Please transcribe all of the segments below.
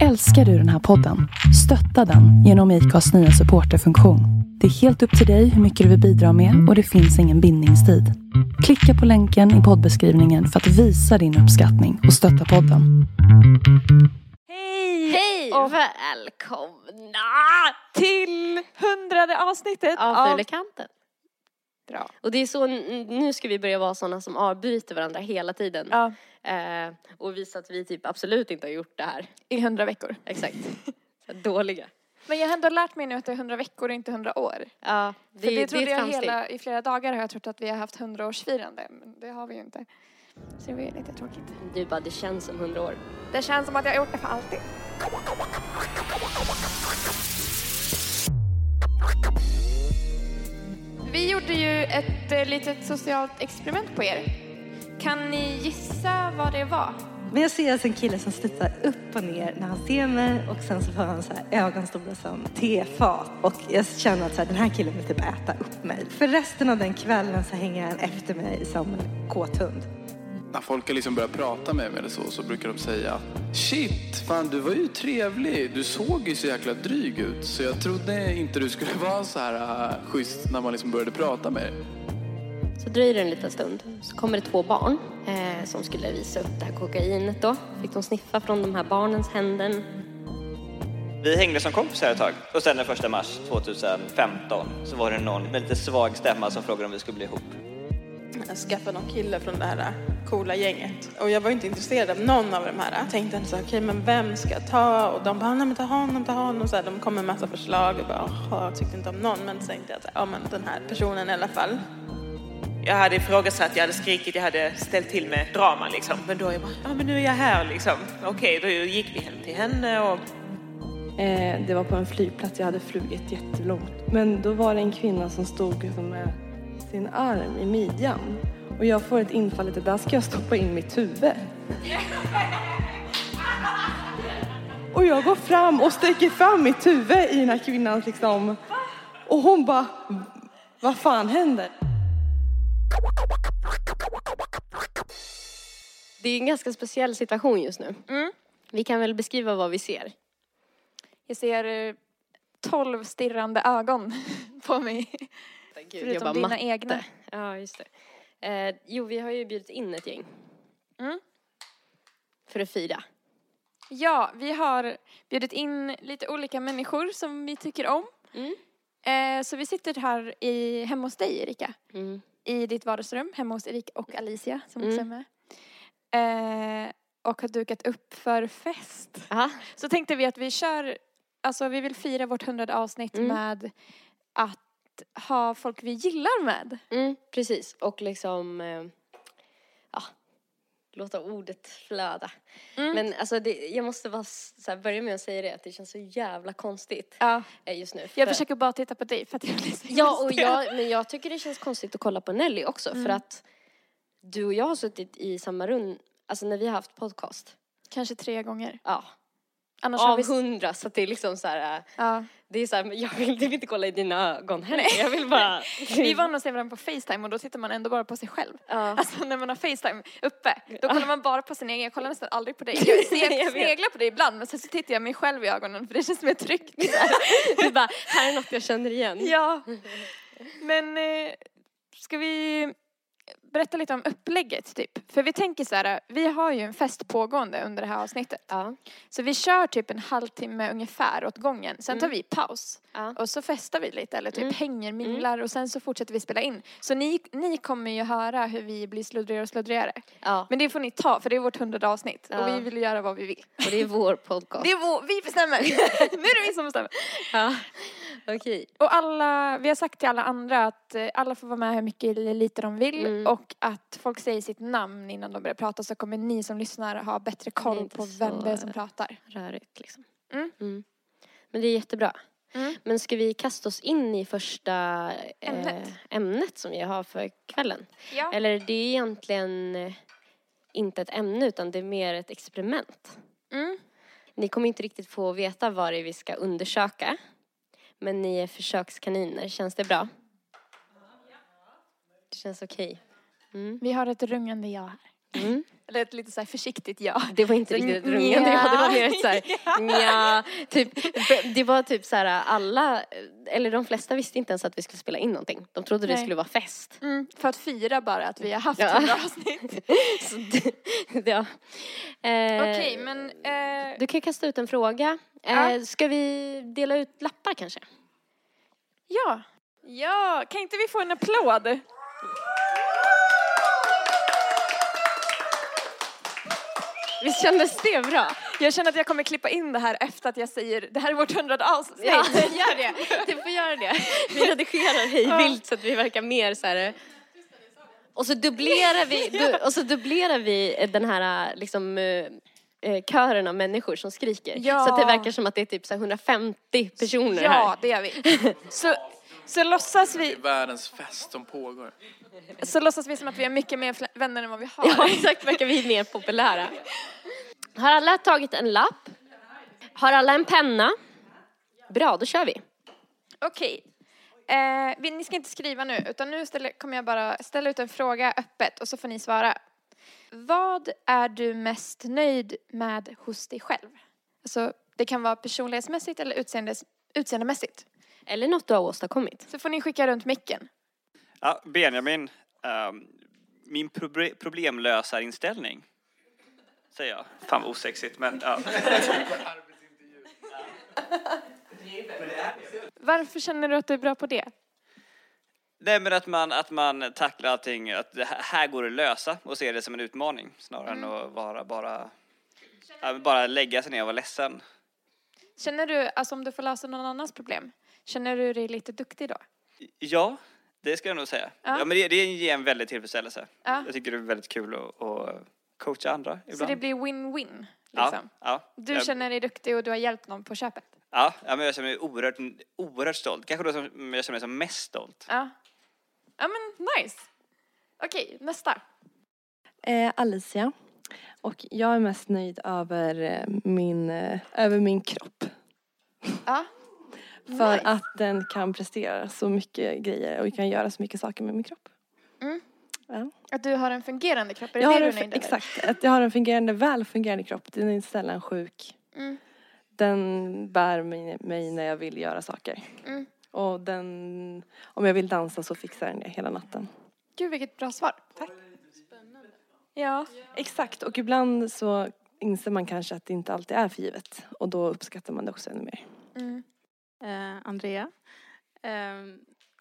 Älskar du den här podden? Stötta den genom IKAs nya supporterfunktion. Det är helt upp till dig hur mycket du vill bidra med och det finns ingen bindningstid. Klicka på länken i poddbeskrivningen för att visa din uppskattning och stötta podden. Hej! Hej! Och Välkomna! till hundrade avsnittet Av Fulekanten. Bra. Och det är så, nu ska vi börja vara sådana som avbryter varandra hela tiden. Ja, Eh, och visa att vi typ absolut inte har gjort det här. i hundra veckor. Exakt. Dåliga. Men jag har ändå lärt mig nu att det är hundra veckor och inte hundra år. Ja, det, För det, det är trodde ett jag framsteg. hela, i flera dagar har jag trott att vi har haft hundraårsfirande. Men det har vi ju inte. Så det var ju lite tråkigt. Du bara, det känns som hundra år. Det känns som att jag har gjort det för alltid. Vi gjorde ju ett eh, litet socialt experiment på er. Kan ni gissa vad det var? Men jag ser alltså en kille som studsar upp och ner när han ser mig och sen så får han så här ögon stora som tefat. Och jag känner att så här, den här killen vill typ äta upp mig. För resten av den kvällen så hänger han efter mig som en kåt hund. När folk har liksom börjat prata med mig eller så, så brukar de säga Shit, fan du var ju trevlig. Du såg ju så jäkla dryg ut. Så jag trodde inte du skulle vara så här uh, schysst när man liksom började prata med dig. Så dröjer det en liten stund. Så kommer det två barn eh, som skulle visa upp det här kokainet då. Fick de sniffa från de här barnens händer. Vi hängde som kompisar ett tag och sen den första mars 2015 så var det någon med lite svag stämma som frågade om vi skulle bli ihop. Jag skaffade någon kille från det här coola gänget. Och jag var inte intresserad av någon av de här. Jag tänkte så okej men vem ska jag ta? Och de bara, nej men ta honom, ta honom. Så här, de kom med massa förslag och bara, jag tyckte inte om någon. Men så tänkte jag att, ja men den här personen i alla fall. Jag hade ifrågasatt, jag hade skrikit, jag hade ställt till med drama liksom. Men då är jag bara, ja men nu är jag här liksom. Okej, då gick vi hem till henne och Eh, det var på en flygplats, jag hade flugit jättelångt. Men då var det en kvinna som stod liksom med sin arm i midjan. Och jag får ett infall att där ska jag stoppa in mitt huvud. Och jag går fram och sträcker fram mitt huvud i den här kvinnans liksom. Och hon bara, vad fan händer? Det är en ganska speciell situation just nu. Mm. Vi kan väl beskriva vad vi ser. Jag ser eh, tolv stirrande ögon på mig. Gud, Förutom dina egna. Ja, just det. Eh, jo, vi har ju bjudit in ett gäng. Mm. För att fira. Ja, vi har bjudit in lite olika människor som vi tycker om. Mm. Eh, så vi sitter här i, hemma hos dig Erika. Mm. I ditt vardagsrum, hemma hos Erika och Alicia som Mm. också är med. Eh, och har dukat upp för fest. Aha. Så tänkte vi att vi kör, alltså vi vill fira vårt hundrade avsnitt Mm. med att ha folk vi gillar med. Mm, precis. Och liksom, eh, ja, låta ordet flöda. Mm. Men alltså, det, jag måste bara här, börja med att säga det, att det känns så jävla konstigt Ja, eh, just nu. jag För- försöker bara titta på dig för att jag blir så Ja, och jag, men jag tycker det känns konstigt att kolla på Nelly också, för Mm. att du och jag har suttit i samma rum, alltså när vi har haft podcast. Kanske tre gånger. Ja, Annars av vi... hundra, så att det är liksom så här, eh, Ja. det är så här, jag vill typ inte kolla i dina ögon heller. Jag vill bara... Vi var och se varandra på Facetime och då tittar man ändå bara på sig själv. Ja. Alltså när man har Facetime uppe, då kollar man bara på sin egen. Jag kollar nästan aldrig på dig. Jag, ser, Jag jag sneglar på dig ibland men sen så tittar jag mig själv i ögonen för det känns mer tryggt. Du bara, här är något jag känner igen. ja. Men eh, ska vi berätta lite om upplägget typ? För vi tänker så här, vi har ju en fest pågående under det här avsnittet. Ja. Så vi kör typ en halvtimme ungefär åt gången. Sen tar Mm. vi paus. Ja. Och så festar vi lite eller typ Mm. hänger, minglar och sen så fortsätter vi spela in. Så ni, ni kommer ju höra hur vi blir sluddrigare och sluddrigare. ja. Men det får ni ta för det är vårt hundrade avsnitt och vi vill göra vad vi vill. Och det är vår podcast. Det är vår, vi bestämmer! nu är det vi som bestämmer. Ja. Okej. Och alla, vi har sagt till alla andra att eh, alla får vara med hur mycket eller lite de vill Mm. och att folk säger sitt namn innan de börjar prata så kommer ni som lyssnar ha bättre koll på vem det är som pratar. Rörigt liksom. Mm. Men det är jättebra. Mm. Men ska vi kasta oss in i första eh, Ämnet. ämnet som vi har för kvällen? Ja. Eller det är egentligen eh, inte ett ämne utan det är mer ett experiment. Mm. Ni kommer inte riktigt få veta vad det är vi ska undersöka. Men ni är försökskaniner. Känns det bra? Det känns okej. Mm. Vi har ett rungande ja här. Mm. Eller ett lite så här försiktigt ja. Det var inte Så riktigt ett rungande ja, det var mer ett såhär, nja, typ, det var typ såhär alla, eller de flesta visste inte ens att vi skulle spela in någonting. De trodde det Nej. skulle vara fest. Mm, för att fira bara att vi har haft Ja. hundra avsnitt. Så det, ja. Eh, Okej, men eh, Du kan kasta ut en fråga. Ja. Eh, ska vi dela ut lappar kanske? ja. Ja, kan inte vi få en applåd? Visst kändes det bra? Jag känner att jag kommer klippa in det här efter att jag säger det här är vårt hundrade avsnitt. Ja, gör det. Du får göra det. Vi redigerar hej vilt så att vi verkar mer så här. Och så dubblerar vi, du, och så dubblerar vi den här liksom eh, eh, kören av människor som skriker. Ja. Så att det verkar som att det är typ så här 150 personer Ja, här. det gör vi. Så, så, låtsas Det vi, är världens fest som pågår. så låtsas vi som att vi har mycket mer vänner än vad vi har. Ja, exakt. Verkar vi mer populära. Har alla tagit en lapp? Har alla en penna? Bra, då kör vi. Okej. Eh, vi- ni ska inte skriva nu, utan nu ställer, kommer jag bara ställa ut en fråga öppet och så får ni svara. Vad är du mest nöjd med hos dig själv? Alltså, det kan vara personlighetsmässigt eller utseendes, utseendemässigt. Eller något du har åstadkommit. Så får ni skicka runt micken. Ja, Benjamin, ehm, min proble- problemlösarinställning. Säger jag. Fan vad osexigt men ja. Varför känner du att du är bra på det? Nej men att man, att man tacklar allting, att det här, går det att lösa och se det som en utmaning snarare än att vara bara, ja, bara lägga sig ner och vara ledsen. Känner du, alltså om du får lösa någon annans problem, känner du dig lite duktig då? Ja, det ska jag nog säga. Ja. Ja, men det, det ger en väldig tillfredsställelse. Ja. Jag tycker det är väldigt kul att, att coacha andra ibland. Så det blir win-win, ja, liksom? ja, Du jag, känner dig duktig och du har hjälpt någon på köpet? ja, ja, men jag känner mig oerhört, oerhört stolt. Kanske då som jag känner mig som mest stolt. Ja. Ja men nice. Okej, nästa. Eh, Alicia. Och jag är mest nöjd över eh, min, eh, över min kropp. Ja. För Nice. att den kan prestera så mycket grejer och kan göra så mycket saker med min kropp. Mm. Ja. Att du har en fungerande kropp, är det Jag det har du är nöjd exakt, att jag har en fungerande, väl fungerande kropp. Den är sällan sjuk. Mm. Den bär mig, mig när jag vill göra saker. Mm. Och den, om jag vill dansa så fixar den det hela natten. Gud vilket bra svar. Tack. Ja. Exakt, och ibland så inser man kanske att det inte alltid är för givet. Och då uppskattar man det också ännu mer. Mm. Eh, Andrea. Eh,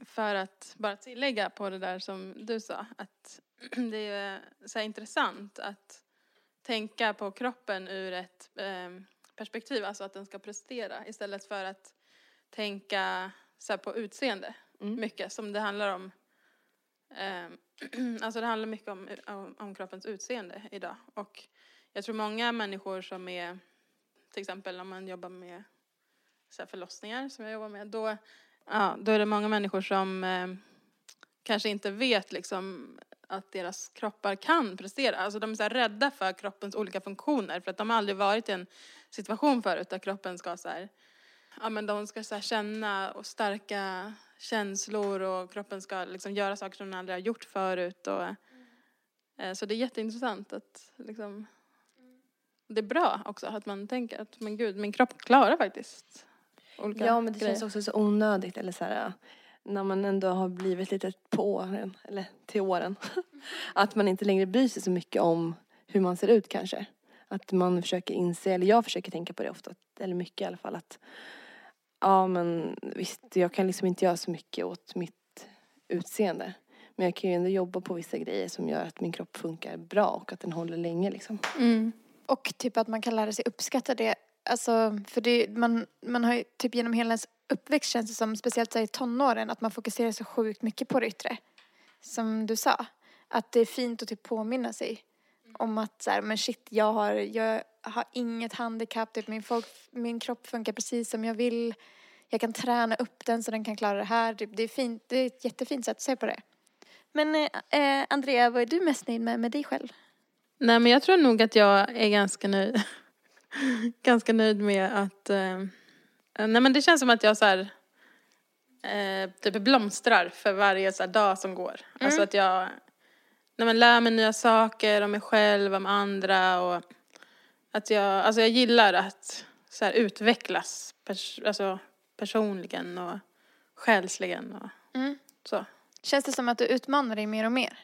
för att bara tillägga på det där som du sa, att det är så intressant att tänka på kroppen ur ett eh, perspektiv, alltså att den ska prestera istället för att tänka så på utseende Mm. mycket som det handlar om. Eh, alltså det handlar mycket om, om, om kroppens utseende idag och jag tror många människor som är till exempel om man jobbar med så här förlossningar som jag jobbar med, då, ja, då är det många människor som eh, kanske inte vet liksom att deras kroppar kan prestera. Alltså de är så här rädda för kroppens olika funktioner för att de har aldrig varit i en situation förut där kroppen ska så här, ja men de ska så här känna och starka känslor och kroppen ska liksom göra saker som den aldrig har gjort förut och eh, så det är jätteintressant att liksom det är bra också att man tänker att men gud, min kropp klarar faktiskt olika Ja, men det grejer. känns också så onödigt. Eller så här, när man ändå har blivit lite på åren, eller till åren. Att man inte längre bryr sig så mycket om hur man ser ut kanske. Att man försöker inse, eller jag försöker tänka på det ofta, eller mycket i alla fall. Att ja men visst, jag kan liksom inte göra så mycket åt mitt utseende. Men jag kan ju ändå jobba på vissa grejer som gör att min kropp funkar bra och att den håller länge liksom. Mm. Och typ att man kan lära sig uppskatta det. Alltså, för det, man, man har ju typ genom hela ens uppväxt känns det som, speciellt så här i tonåren, att man fokuserar så sjukt mycket på det yttre. Som du sa. Att det är fint att typ påminna sig om att så här, men shit, jag har, jag har inget handikapp, typ min, folk, min kropp funkar precis som jag vill. Jag kan träna upp den så den kan klara det här. Typ, det är fint, det är ett jättefint sätt att se på det. Men eh, eh Andrea, vad är du mest nöjd med med dig själv? Nej men jag tror nog att jag är ganska nöjd. ganska nöjd med att eh, Nej men det känns som att jag så här eh, typ blomstrar för varje så här, dag som går. Alltså att jag när man lär mig nya saker om mig själv, om andra och att jag, alltså jag gillar att så här, utvecklas pers, alltså, personligen och själsligen och Mm. så. Känns det som att du utmanar dig mer och mer?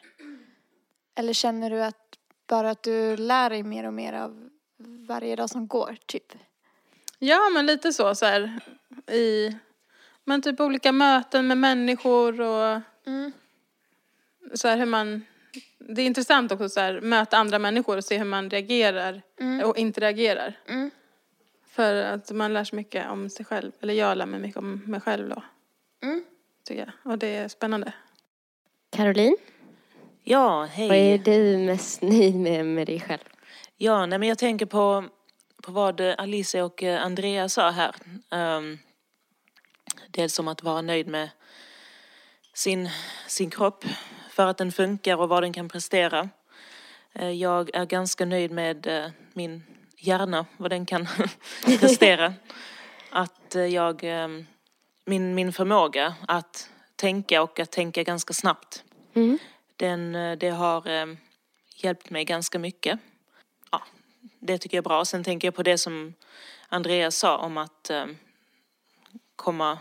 Eller känner du att bara att du lär dig mer och mer av varje dag som går, typ? Ja, men lite så, så här i, men typ olika möten med människor och Mm. så här hur man, det är intressant också så här möta andra människor och se hur man reagerar Mm. och interagerar. Mm. För att man lär sig mycket om sig själv, eller jag lär mig mycket om mig själv då, Mm. tycker jag. Och det är spännande. Caroline, Ja, vad hej. är du mest nöjd med med dig själv? Ja, nej, men jag tänker på, på vad Alicia och eh, Andrea sa här. Um, dels om att vara nöjd med sin, sin kropp för att den funkar och vad den kan prestera. Eh, Jag är ganska nöjd med eh, min hjärna, vad den kan prestera. Att jag, eh, min, min förmåga att tänka och att tänka ganska snabbt. Mm. Den, det har eh, hjälpt mig ganska mycket. Det tycker jag är bra. Sen tänker jag på det som Andreas sa om att eh, komma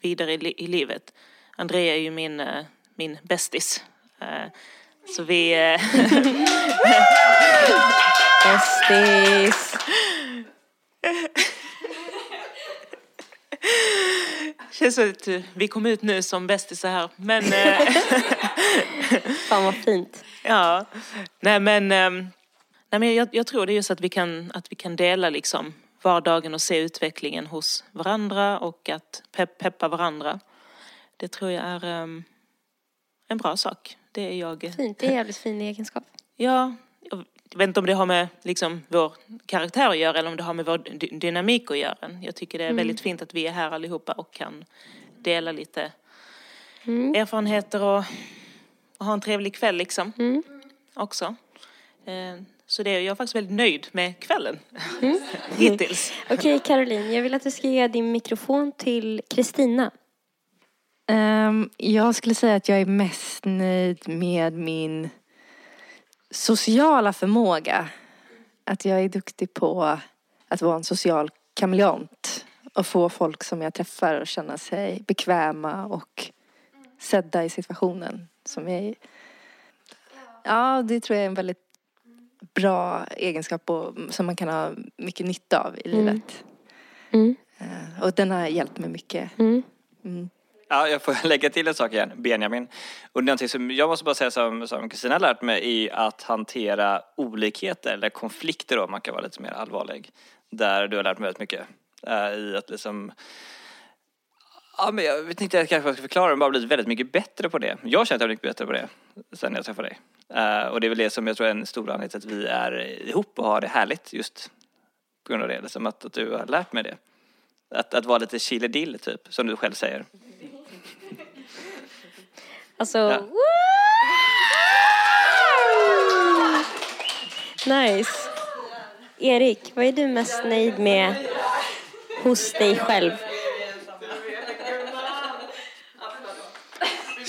vidare i, li- i livet. Andrea är ju min, eh, min bästis. Eh, så vi... Eh, Bästis! känns som att eh, vi kom ut nu som bästisar här. Men... Eh, Fan vad fint. Ja, nej men, ehm, nej men jag, jag tror det är just att vi kan, att vi kan dela liksom vardagen och se utvecklingen hos varandra och att pepp, peppa varandra. Det tror jag är ehm, en bra sak. Det är jag. Fint, det är en jävligt fin egenskap. Ja, jag vet inte om det har med liksom vår karaktär att göra eller om det har med vår dy- dynamik att göra. Jag tycker det är väldigt fint att vi är här allihopa och kan dela lite erfarenheter och, och ha en trevlig kväll liksom. Mm. Också. Eh, Så det, jag är faktiskt väldigt nöjd med kvällen. Hittills. Okej Caroline, jag vill att du ska ge din mikrofon till Kristina. Ehm, jag skulle säga att jag är mest nöjd med min sociala förmåga. Att jag är duktig på att vara en social kameleont och få folk som jag träffar att känna sig bekväma och sedda i situationen som jag är. Ja, det tror jag är en väldigt bra egenskap och, som man kan ha mycket nytta av i Mm. livet. Mm. Eh, och den har hjälpt mig mycket. Mm. Mm. Ja, jag får lägga till en sak igen, Benjamin. Och någonting som jag måste bara säga som, som Kristina har lärt mig är att hantera olikheter eller konflikter då, man kan vara lite mer allvarlig. Där du har lärt mig väldigt mycket. eh, I att liksom Ja, men jag vet inte jag kanske ska förklara, men bara blivit väldigt mycket bättre på det. Jag känner att jag har blivit bättre på det sen jag träffade dig. Eh, och det är väl det som jag tror är en stor anledning till att vi är ihop och har det härligt just på grund av det. Liksom att, att du har lärt mig det. Att, att vara lite chiledill typ, som du själv säger. Alltså, Ja. Nice. Erik, vad är du mest nöjd med hos dig själv?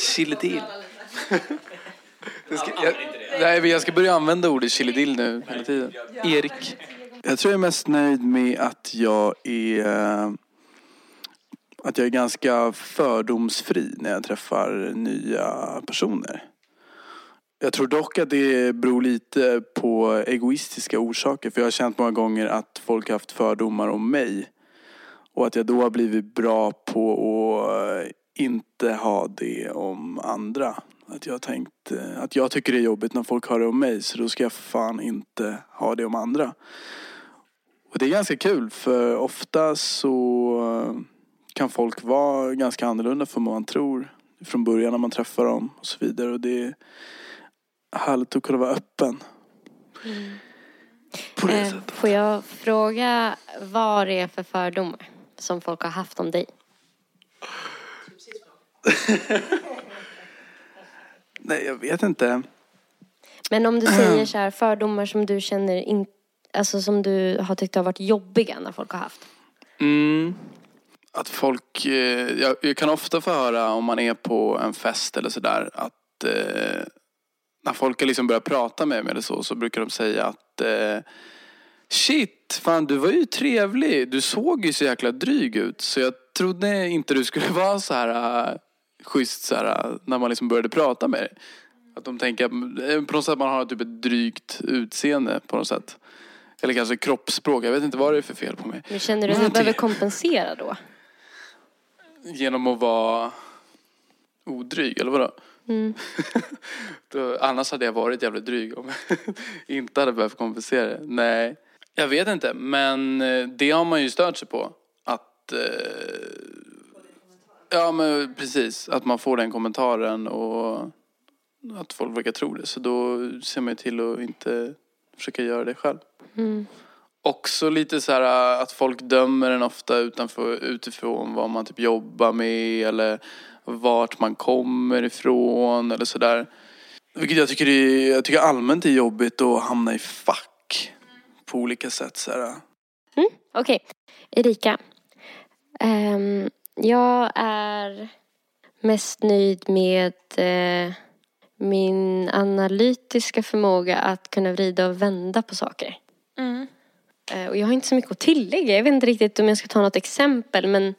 Chilidill. Jag ska, jag, nej, men jag ska börja använda ordet chilidill nu hela tiden. Erik. Jag tror jag är mest nöjd med att jag är eh, att jag är ganska fördomsfri när jag träffar nya personer. Jag tror dock att det beror lite på egoistiska orsaker. För jag har känt många gånger att folk har haft fördomar om mig. Och att jag då har blivit bra på att inte ha det om andra. Att jag tänkt eh, att jag tycker det är jobbigt när folk har det om mig. Så då ska jag fan inte ha det om andra. Och det är ganska kul för ofta så eh, kan folk vara ganska annorlunda från vad man tror. Från början när man träffar dem och så vidare. Och det är härligt att kunna vara öppen. På det Eh, sättet. får jag fråga vad det är för fördomar som folk har haft om dig? Nej, jag vet inte. Men om du säger så här, fördomar som du känner in, alltså som du har tyckt har varit jobbiga när folk har haft. Mm. Att folk, eh, jag, jag kan ofta få höra om man är på en fest eller sådär att, eh, när folk liksom börjat prata med mig eller så, så brukar de säga att eh, Shit, fan du var ju trevlig. Du såg ju så jäkla dryg ut. Så jag trodde inte du skulle vara så här uh, schysst så här, uh, när man liksom började prata med dig. Att de tänker att på något sätt man har typ ett drygt utseende på något sätt. Eller kanske kroppsspråk. Jag vet inte vad det är för fel på mig. Men känner du att du behöver kompensera då? Genom att vara odryg, eller vadå? Mm. Då, annars hade jag varit jävligt dryg om jag inte hade behövt kompensera det. Nej, jag vet inte. Men eh, det har man ju stört sig på. Att... Eh, ja, men precis. Att man får den kommentaren och att folk verkar tro det. Så då ser man ju till att inte försöka göra det själv. Mm. Också lite så här att folk dömer en ofta utanför, utifrån vad man typ jobbar med eller vart man kommer ifrån eller sådär. Vilket jag tycker, är, jag tycker allmänt är jobbigt att hamna i fack på olika sätt. Så här. Mm, Okej, Erika. Ehm, jag är mest nöjd med eh, min analytiska förmåga att kunna vrida och vända på saker. Mm. Eh, och jag har inte så mycket att tillägga. Jag vet inte riktigt om jag ska ta något exempel men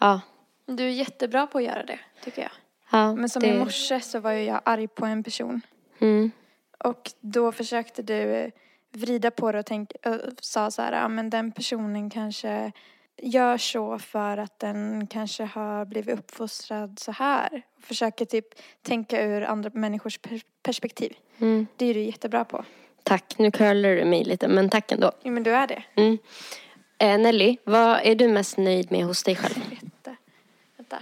ja. Du är jättebra på att göra det, tycker jag. ja Men som det- i morse så var ju jag arg på en person. Mm, Och då försökte du vrida på det och tänk, och sa så här, ja men den personen kanske gör så för att den kanske har blivit uppfostrad så här. Försöker typ tänka ur andra människors per- perspektiv. mm. Det är du jättebra på. Tack, nu curlar du mig lite men tack ändå. Jo men du är det. Mm. Eh, Nelly, vad är du mest nöjd med hos dig själv? Vänta. Vänta.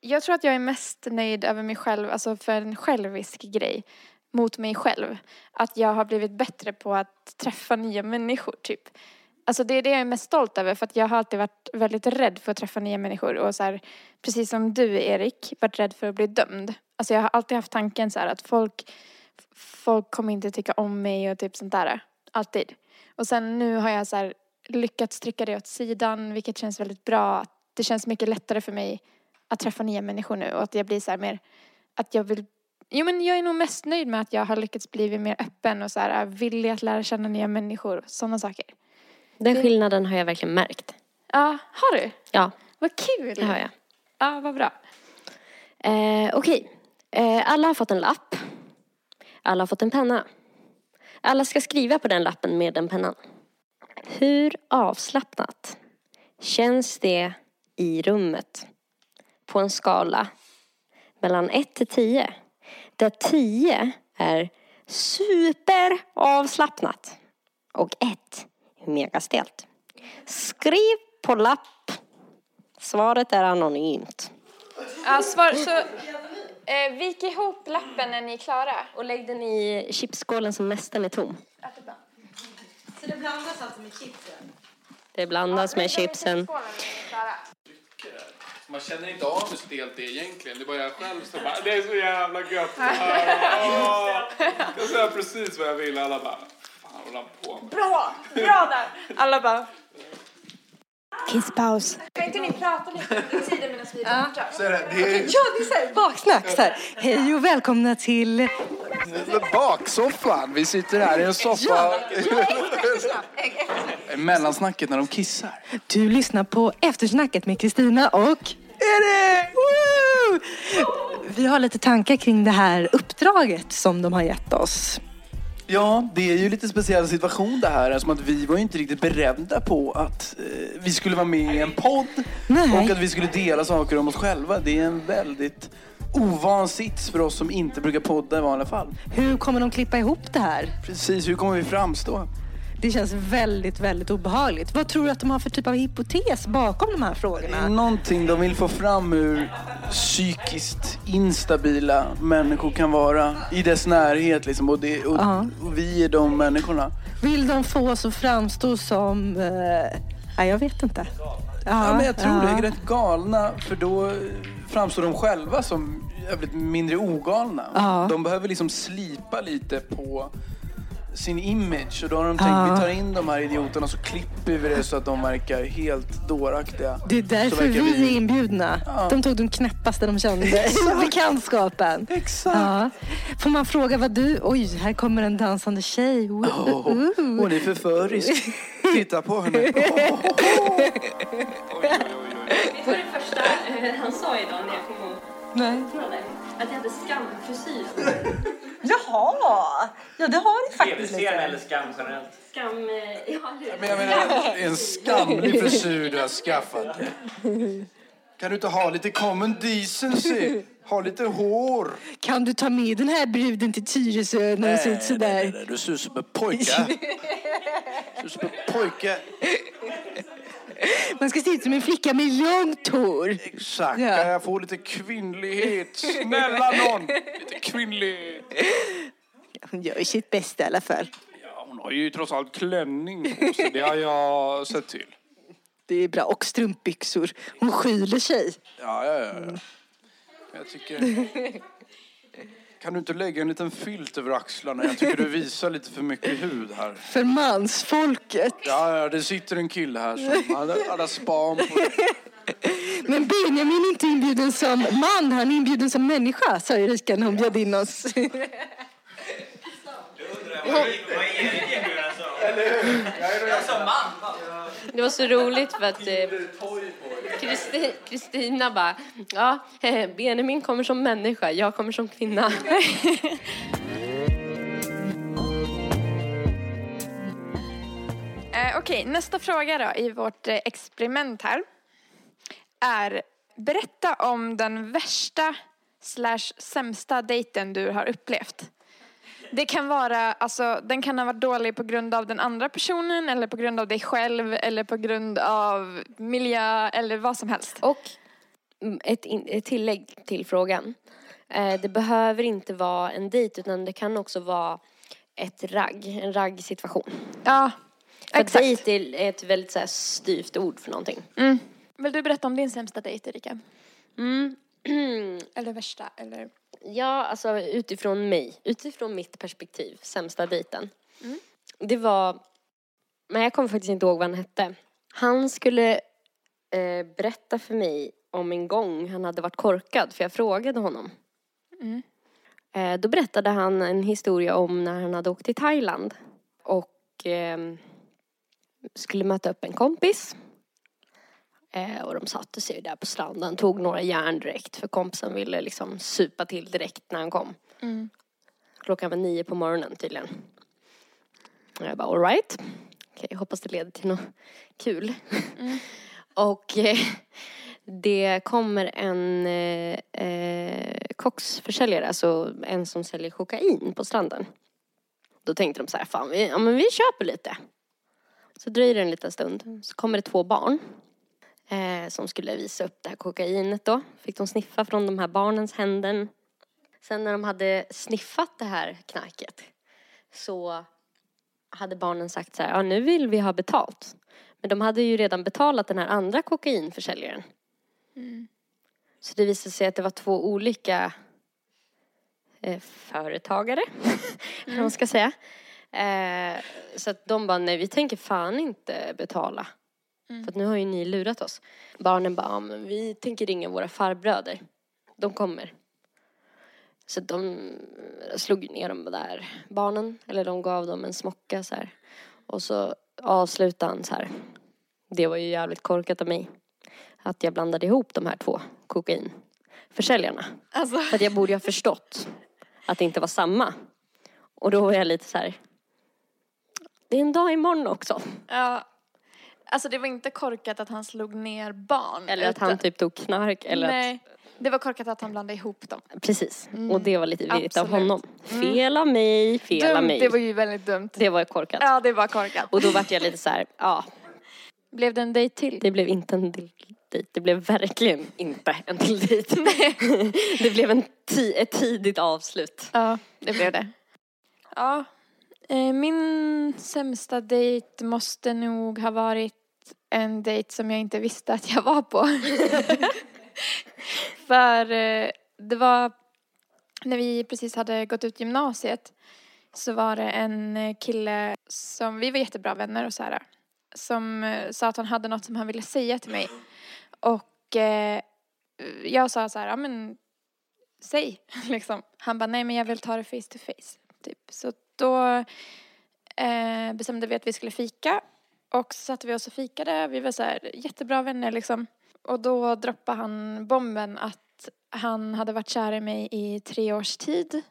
Jag tror att jag är mest nöjd över mig själv, alltså för en självisk grej mot mig själv. Att jag har blivit bättre på att träffa nya människor, typ. Alltså det är det jag är mest stolt över för att jag har alltid varit väldigt rädd för att träffa nya människor och så här, precis som du Erik, varit rädd för att bli dömd. Alltså jag har alltid haft tanken så här att folk, folk kommer inte tycka om mig och typ sånt där. Alltid. Och sen nu har jag så här lyckats trycka det åt sidan vilket känns väldigt bra. Det känns mycket lättare för mig att träffa nya människor nu och att jag blir så här mer, att jag vill Jo men jag är nog mest nöjd med att jag har lyckats bli mer öppen och så här villig att lära känna nya människor sådana saker. Den skillnaden har jag verkligen märkt. Ja, har du? Ja, Vad kul! det har jag. Ja, vad bra. Eh, Okej, eh, alla har fått en lapp. Alla har fått en penna. Alla ska skriva på den lappen med den pennan. Hur avslappnat känns det i rummet på en skala mellan 1 till 10? Där 10 är superavslappnat och 1 är megastelt. Skriv på lapp. Svaret är anonymt. Ja, svar, så eh, vik ihop lappen när ni är klara. Och lägg den i chipsskålen som nästan är tom. Så det blandas alltså med chipsen? Det blandas med chipsen. Man känner inte av hur stelt det är egentligen. Det är bara jag själv som bara, det är så jävla gött. Jag säger precis vad jag vill. Alla bara, håller han på med? Bra! Bra där! Alla bara... Kisspaus. Kan inte ni prata lite under tiden medan vi är borta? Så är det, det är Ja, det är så här baksnack. Så här. Hej och välkomna till... baksoffan. Vi sitter här i en soffa. Mellansnacket när de kissar. Du lyssnar på Eftersnacket med Kristina och Erik! Woo! Vi har lite tankar kring det här uppdraget som de har gett oss. Ja, det är ju lite speciell situation det här. Som att vi var ju inte riktigt beredda på att eh, vi skulle vara med i en podd. Nej. Och att vi skulle dela saker om oss själva. Det är en väldigt ovan sits för oss som inte brukar podda i vanliga fall. Hur kommer de klippa ihop det här? Precis, hur kommer vi framstå? Det känns väldigt, väldigt obehagligt. Vad tror du att de har för typ av hypotes bakom de här frågorna? någonting de vill få fram hur psykiskt instabila människor kan vara i dess närhet. Liksom. Och, det, och, Ja. och vi är de människorna. Vill de få oss att framstå som... Eh, nej, jag vet inte. Ja, men jag tror ja. det är rätt galna för då framstår de själva som jävligt mindre ogalna. Ja. De behöver liksom slipa lite på sin image och då har de tänkt Ja. vi tar in de här idioterna så klipper vi det så att de verkar helt dåraktiga. Det är därför vi vi- är inbjudna. Ja. De tog de knäppaste de kände i bekantskapen. Exakt! Ja. Får man fråga vad du... Oj, här kommer en dansande tjej. Ooh, Åh, ooh. hon är förförisk. Titta på henne. Det var det första eh, han sa idag när jag kom och Nej. Att jag hade skamfrisyr. Jaha! Ja, det har du faktiskt Tv-serien eller skam generellt? Skam... eh, Ja, Men jag menar, det är en skamlig frisyr du har skaffat dig. Kan du inte ha lite common decency? Ha lite hår. Kan du ta med den här bruden till Tyresö när hon ser ut sådär? Du ser ut som en pojke. Du ser ut som en pojke. Man ska se ut som en flicka med långt hår. Exakt. Ja. Kan jag få lite kvinnlighet? Snälla någon! Lite kvinnlighet. Hon gör sitt bästa i alla fall. Ja, hon har ju trots allt klänning på sig. Det har jag sett till. Det är bra. Och strumpbyxor. Hon skyler sig. Ja, ja, ja. ja. Jag tycker... Kan du inte lägga en liten filt över axlarna? Jag tycker du visar lite för mycket hud här. För mansfolket. Ja, ja, det sitter en kille här som hade, hade span på Men Benjamin är inte inbjuden som man, han är inbjuden som människa, sa Erika när hon bjöd in oss. Det var så roligt för att eh, Kristina bara, ja, Benjamin kommer som människa, jag kommer som kvinna. Eh, Okej, nästa fråga då i vårt eh, experiment här är berätta om den värsta slash sämsta dejten du har upplevt. Det kan vara, alltså den kan ha varit dålig på grund av den andra personen eller på grund av dig själv eller på grund av miljö eller vad som helst. Och ett, in, ett tillägg till frågan. Eh, det behöver inte vara en dejt utan det kan också vara ett ragg, en raggsituation. Ja, För exakt. dejt är ett väldigt så här, styvt ord för någonting. Mm. Vill du berätta om din sämsta dejt Erika? Mm. Eller värsta eller? Ja, alltså utifrån mig, utifrån mitt perspektiv, sämsta dejten. Det var, men jag kommer faktiskt inte ihåg vad han hette. Han skulle eh, berätta för mig om en gång han hade varit korkad, för jag frågade honom. Mm. Eh, då berättade han en historia om när han hade åkt till Thailand och ehm, skulle möta upp en kompis. Eh, och de satte sig där på stranden, tog några järn direkt för kompisen ville liksom supa till direkt när han kom. Mm. Klockan var nio på morgonen tydligen. Och jag bara alright. Okej, jag hoppas det leder till något kul. och eh, det kommer en eh, eh, koksförsäljare, alltså en som säljer kokain på stranden. Då tänkte de så här, fan vi, ja, men vi köper lite. Så dröjer det en liten stund. Så kommer det två barn. Eh, som skulle visa upp det här kokainet då. Fick de sniffa från de här barnens händer. Sen när de hade sniffat det här knarket så hade barnen sagt så här, ja nu vill vi ha betalt. Men de hade ju redan betalat den här andra kokainförsäljaren. Så det visade sig att det var två olika eh, företagare, mm. man ska säga. Eh, så att de bara, nej vi tänker fan inte betala. För att nu har ju ni lurat oss. Barnen bara, ja, men vi tänker ringa våra farbröder. De kommer. Så de slog ner de där barnen, eller de gav dem en smocka så här. Och så avslutade han så här. Det var ju jävligt korkat av mig. Att jag blandade ihop de här två kokainförsäljarna. Alltså, För att jag borde ju ha förstått att det inte var samma. Och då var jag lite så här. Det är en dag imorgon också. ja. Alltså det var inte korkat att han slog ner barn. Eller att han typ tog knark. Eller Nej, det var korkat att han blandade ihop dem. att, precis. Och det var lite virrigt av honom. Fel av mig, fel av mig. det var ju väldigt dumt. Det var korkat. Ja, det var korkat. Och då vart jag lite så här, ja, Blev det en dejt till? det blev inte en till dejt. Det blev verkligen inte en till dejt. det blev en ett tidigt avslut. Ja, det blev det. Ja, eh, min sämsta dejt måste nog ha varit en dejt som jag inte visste att jag var på. För eh, det var när vi precis hade gått ut gymnasiet så var det en eh, kille som, vi var jättebra vänner och så här, som eh, sa att han hade något som han ville säga till mig. Och eh, jag sa så här, ja men säg liksom. Han bara, nej men jag vill ta det face to face. Typ. Så då eh, bestämde vi att vi skulle fika. Och så satte vi oss och fikade. Vi var så här jättebra vänner liksom. Och då droppade han bomben att han hade varit kär i mig i tre års tid.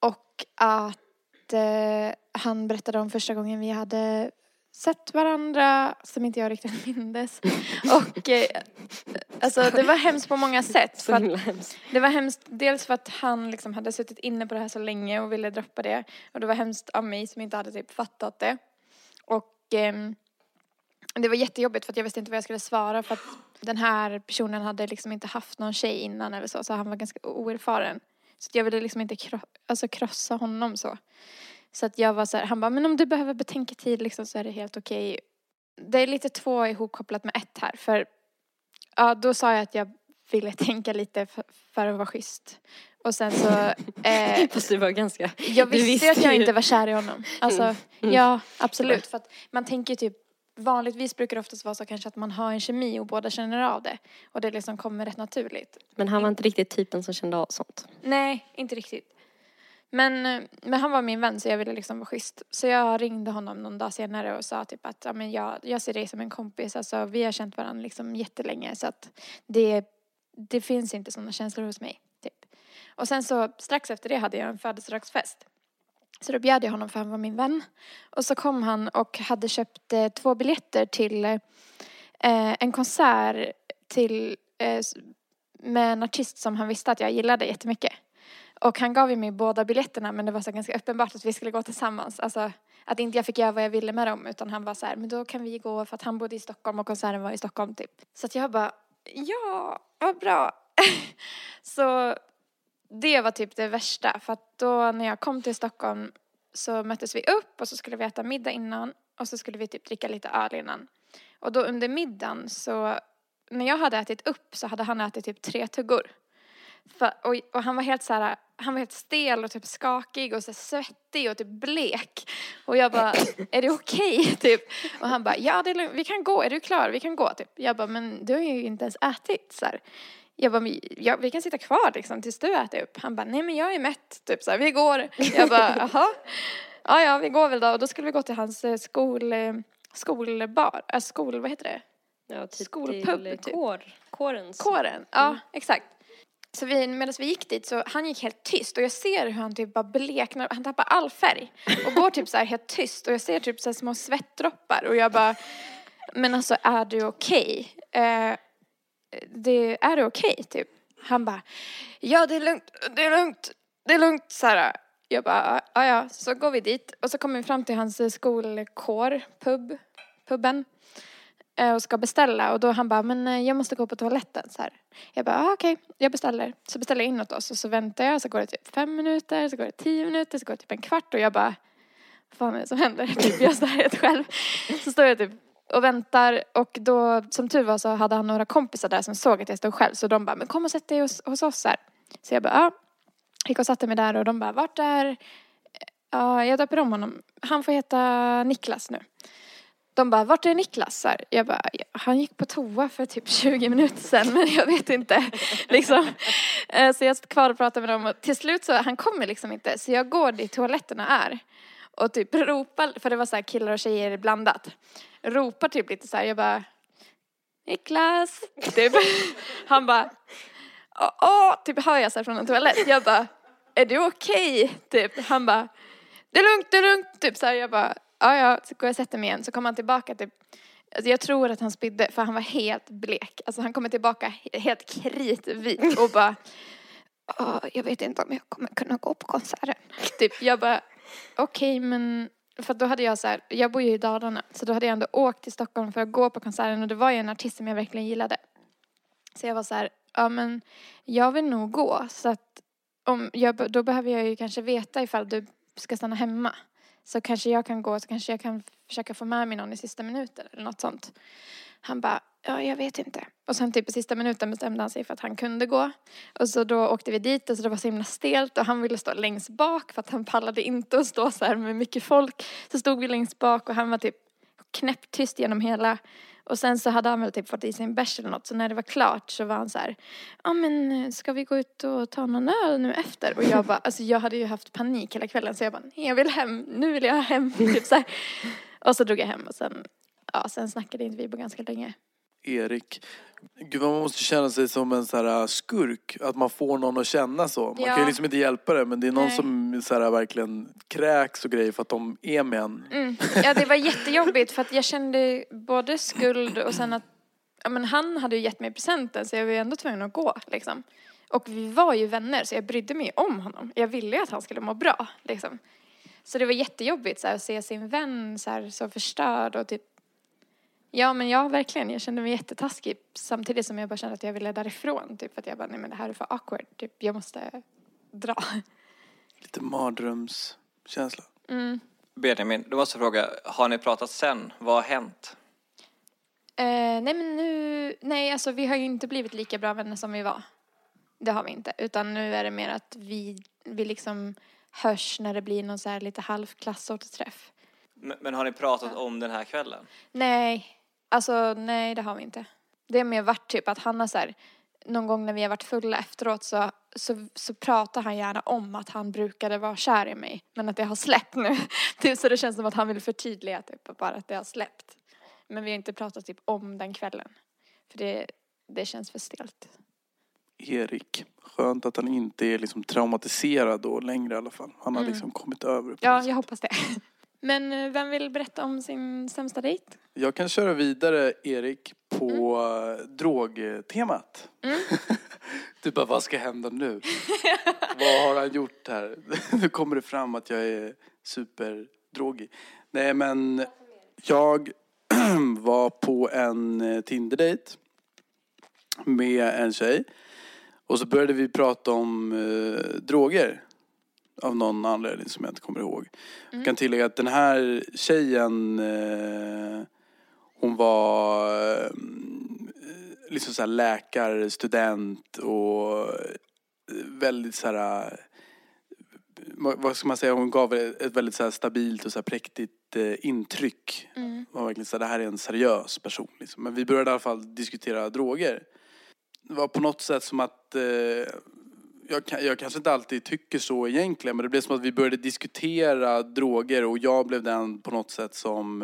Och att eh, han berättade om första gången vi hade sett varandra som inte jag riktigt mindes. Och eh, alltså det var hemskt på många sätt. För att det var hemskt dels för att han liksom hade suttit inne på det här så länge och ville droppa det. Och det var hemskt av mig som inte hade typ fattat det. Och ehm, det var jättejobbigt för att jag visste inte vad jag skulle svara för att den här personen hade liksom inte haft någon tjej innan eller så. Så han var ganska oerfaren. Så jag ville liksom inte kro- alltså krossa honom så. Så att jag var så här, han bara, men om du behöver betänketid liksom så är det helt okej. Det är lite två ihopkopplat med ett här. För ja, då sa jag att jag ville tänka lite för, för att vara schysst. Och sen så, eh, Fast du var ganska... jag du visste, att jag ju. inte var kär i honom. Alltså, Mm. ja absolut. För att man tänker typ, vanligtvis brukar det oftast vara så kanske att man har en kemi och båda känner av det. Och det liksom kommer rätt naturligt. Men han var inte riktigt typen som kände av sånt. Nej, inte riktigt. Men, eh, men han var min vän så jag ville liksom vara schysst. Så jag ringde honom någon dag senare och sa typ att ja, men jag, jag ser dig som en kompis. Alltså, vi har känt varandra liksom jättelänge så att det, det finns inte sådana känslor hos mig. Typ. Och sen så strax efter det hade jag en födelsedagsfest. Så då bjöd jag honom för han var min vän. Och så kom han och hade köpt eh, två biljetter till eh, en konsert till, eh, med en artist som han visste att jag gillade jättemycket. Och han gav ju mig båda biljetterna men det var så ganska uppenbart att vi skulle gå tillsammans. Alltså att inte jag fick göra vad jag ville med dem utan han var så här, men då kan vi gå för att han bodde i Stockholm och konserten var i Stockholm typ. Så att jag bara, ja, vad bra. så det var typ det värsta för att då när jag kom till Stockholm så möttes vi upp och så skulle vi äta middag innan och så skulle vi typ dricka lite öl innan. Och då under middagen så, när jag hade ätit upp så hade han ätit typ tre tuggor. För, och, och han var helt så här, han var helt stel och typ skakig och så svettig och typ blek. Och jag bara, är det okej? typ. Och han bara, ja det är lugnt, vi kan gå, är du klar? Vi kan gå typ. Jag bara, men du har ju inte ens ätit så här. Jag bara, ja, vi kan sitta kvar liksom tills du äter upp. Han bara, nej men jag är mätt, typ så här, vi går. Jag bara, jaha. Ja, ja, vi går väl då. Och då skulle vi gå till hans eh, skol, eh, skolbar, äh, skol, vad heter det? Ja, typ Skolpub, till typ. kår. Kårens. Kåren, ja exakt. Så vi, medan vi gick dit så han gick helt tyst och jag ser hur han typ bara bleknar, han tappar all färg och går typ så här helt tyst och jag ser typ så små svettdroppar och jag bara, men alltså är du okej? Eh, det, är det okej typ? Han bara, ja det är lugnt, det är lugnt, det är lugnt så här. Jag bara, ja ja, så går vi dit och så kommer vi fram till hans skolkår, pub, puben eh, och ska beställa och då han bara, men eh, jag måste gå på toaletten så här. Jag bara, ah, okej, jag beställer. Så beställer jag in åt oss och så väntar jag så går det typ fem minuter, så går det tio minuter, så går det typ en kvart och jag bara, vad fan är det som händer? Typ jag står här helt själv. Så står jag typ och väntar och då som tur var så hade han några kompisar där som såg att jag stod själv så de bara, men kom och sätt dig hos, hos oss här. Så jag bara, ja. Gick och satte mig där och de bara, vart är, ja jag döper om honom, han får heta Niklas nu. De bara, vart är Niklas? Så här, jag bara, han gick på toa för typ 20 minuter sedan men jag vet inte. liksom. Eh, så jag satt kvar och pratade med dem och till slut så, han kommer liksom inte. Så jag går dit toaletterna är och typ ropar, för det var så här killar och tjejer blandat. Ropar typ lite så här, jag bara, Niklas, typ. Han bara, åh, åh, typ hör jag så här från en toalett. Jag bara, är du okej? Typ. Han bara, det är lugnt, det är lugnt. Typ så här, jag bara, ja ja, så går jag och sätter mig igen. Så kommer han tillbaka typ, alltså jag tror att han spydde för han var helt blek. Alltså han kommer tillbaka helt kritvit och bara, jag vet inte om jag kommer kunna gå på konserten. Typ, jag bara, okej men, för då hade jag så här, jag bor ju i Dalarna, så då hade jag ändå åkt till Stockholm för att gå på konserten och det var ju en artist som jag verkligen gillade. Så jag var så här, ja men jag vill nog gå så att om jag, då behöver jag ju kanske veta ifall du ska stanna hemma. Så kanske jag kan gå, så kanske jag kan försöka få med mig någon i sista minuten eller något sånt. Han bara, ja jag vet inte. Och sen typ i sista minuten bestämde han sig för att han kunde gå. Och så då åkte vi dit och så det var så himla stelt och han ville stå längst bak för att han pallade inte att stå så här med mycket folk. Så stod vi längst bak och han var typ knäpptyst genom hela och sen så hade han väl typ fått i sig en bärs eller något så när det var klart så var han så här Ja men ska vi gå ut och ta någon öl nu efter? Och jag bara, alltså jag hade ju haft panik hela kvällen så jag bara, nej jag vill hem, nu vill jag hem. Typ så här. Och så drog jag hem och sen, ja sen snackade inte vi på ganska länge. Erik. Gud, man måste känna sig som en så här skurk. Att man får någon att känna så. Man Ja. kan ju liksom inte hjälpa det men det är någon Nej. som så här, verkligen kräks och grejer för att de är med en. Mm. Ja det var jättejobbigt för att jag kände både skuld och sen att, ja men han hade ju gett mig presenten så jag var ju ändå tvungen att gå liksom. Och vi var ju vänner så jag brydde mig om honom. Jag ville ju att han skulle må bra liksom. Så det var jättejobbigt så här, att se sin vän så, här, så förstörd och typ Ja men ja verkligen, jag kände mig jättetaskig samtidigt som jag bara kände att jag ville därifrån. Typ att jag bara, nej men det här är för awkward, typ jag måste dra. Lite mardrömskänsla. Mm. Benjamin, du måste fråga, har ni pratat sen? Vad har hänt? Eh, nej men nu, nej alltså vi har ju inte blivit lika bra vänner som vi var. Det har vi inte. Utan nu är det mer att vi, vi liksom hörs när det blir någon så här lite halvklassåterträff. Men, men har ni pratat om den här kvällen? Nej, alltså nej det har vi inte. Det har mer varit typ att han har så här, någon gång när vi har varit fulla efteråt så, så, så pratar han gärna om att han brukade vara kär i mig. Men att det har släppt nu. typ, så det känns som att han vill förtydliga typ bara att det har släppt. Men vi har inte pratat typ om den kvällen. För det, det känns för stelt. Erik. Skönt att han inte är liksom traumatiserad då längre i alla fall. Han har Mm. liksom kommit över på Ja, jag hoppas det. Men eh, vem vill berätta om sin sämsta dejt? Jag kan köra vidare Erik på eh, drogtemat. Mm. du bara, vad ska hända nu? vad har han gjort här? nu kommer det fram att jag är superdrogig. Nej men jag var på en eh, Tinder-dejt med en tjej. Och så började vi prata om eh, droger. Av någon anledning som jag inte kommer ihåg. Jag kan tillägga att den här tjejen eh, hon var eh, liksom så här läkarstudent och eh, väldigt så här eh, vad ska man säga, hon gav ett väldigt så stabilt och så präktigt eh, intryck. Mm. Var verkligen så här, det här är en seriös person. Liksom. Men vi började i alla fall diskutera droger. Det var på något sätt som att, eh, jag, jag kanske inte alltid tycker så egentligen, men det blev som att vi började diskutera droger och jag blev den på något sätt som